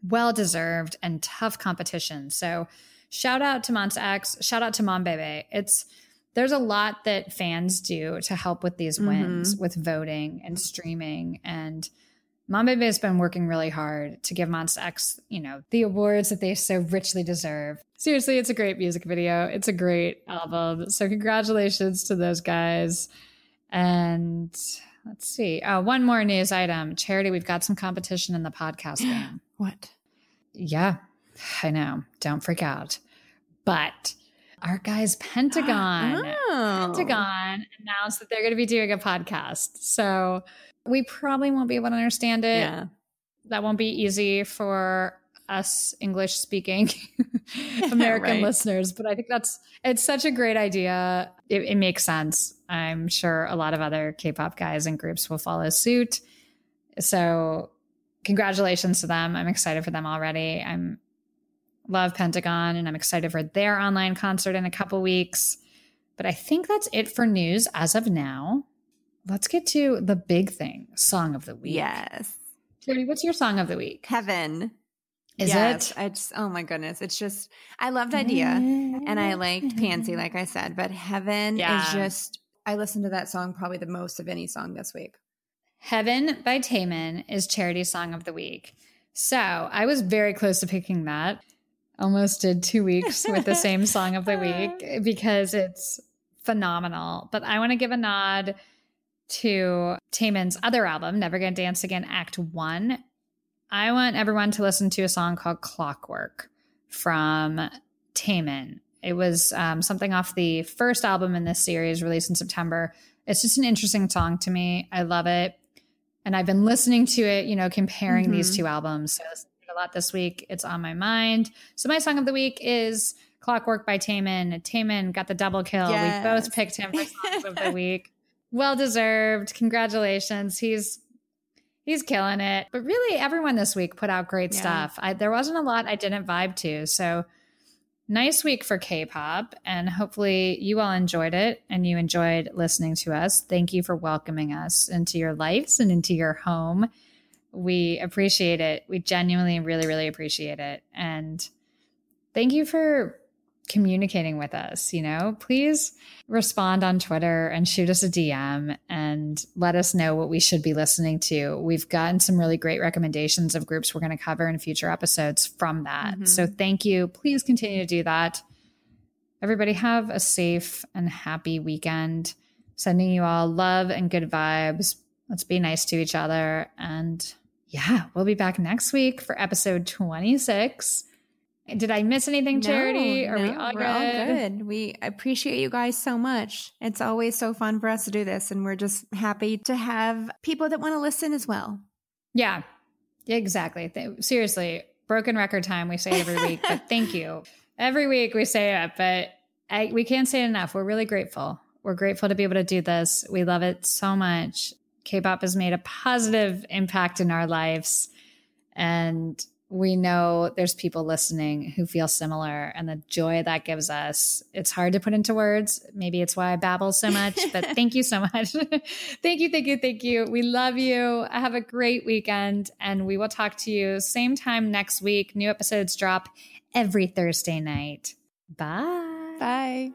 well deserved and tough competition. So shout out to Monsta X, shout out to Monbebe. It's there's a lot that fans do to help with these wins, with voting and streaming. And Monbebe has been working really hard to give Monsta X, you know, the awards that they so richly deserve. Seriously, it's a great music video. It's a great album. So congratulations to those guys. And let's see. Oh, one more news item. Charity, we've got some competition in the podcast game. What? Yeah, I know. Don't freak out. But our guys, Pentagon, Oh. Pentagon announced that they're going to be doing a podcast. So we probably won't be able to understand it. Yeah. That won't be easy for us English speaking American Right. listeners. But I think that's it's such a great idea. It, it makes sense. I'm sure a lot of other K-pop guys and groups will follow suit. So congratulations to them. I'm excited for them already. I'm love Pentagon and I'm excited for their online concert in a couple weeks. But I think that's it for news as of now. Let's get to the big thing, song of the week. Yes. Charity, what's your song of the week? Heaven. Is Yes, it? I just oh my goodness. It's just I loved idea and I liked Pansy, like I said, but Heaven Yeah. is just I listened to that song probably the most of any song this week. Heaven by Taemin is Charity Song of the Week. So I was very close to picking that. Almost did two weeks with the same song of the week because it's phenomenal. But I want to give a nod to Taemin's other album, Never Gonna Dance Again, Act One. I want everyone to listen to a song called Clockwork from Taemin. It was um, something off the first album in this series released in September. It's just an interesting song to me. I love it. And I've been listening to it, you know, comparing these two albums. So I listened to it a lot this week. It's on my mind. So my song of the week is Clockwork by Taemin. Taemin got the double kill. Yes. We both picked him for songs of the week. Well deserved. Congratulations. He's he's killing it. But really, everyone this week put out great Yeah. stuff. I, there wasn't a lot I didn't vibe to. So nice week for K-pop, and hopefully you all enjoyed it and you enjoyed listening to us. Thank you for welcoming us into your lives and into your home. We appreciate it. We genuinely, really, really appreciate it. And thank you for communicating with us. You know, please respond on Twitter and shoot us a DM and let us know what we should be listening to. We've gotten some really great recommendations of groups we're going to cover in future episodes from that. Mhm. So thank you. Please continue to do that. Everybody have a safe and happy weekend. Sending you all love and good vibes. Let's be nice to each other. And yeah, we'll be back next week for episode 26. Did I miss anything, Charity? Are we no, all we're good? all good. We appreciate you guys so much. It's always so fun for us to do this, and we're just happy to have people that want to listen as well. Yeah, exactly. Seriously, broken record time. We say every week, but thank you. Every week we say it, but I, we can't say it enough. We're really grateful. We're grateful to be able to do this. We love it so much. K-pop has made a positive impact in our lives, and we know there's people listening who feel similar, and the joy that gives us. It's hard to put into words. Maybe it's why I babble so much, but thank you so much. thank you, thank you, thank you. We love you. Have a great weekend, and we will talk to you same time next week. New episodes drop every Thursday night. Bye. Bye.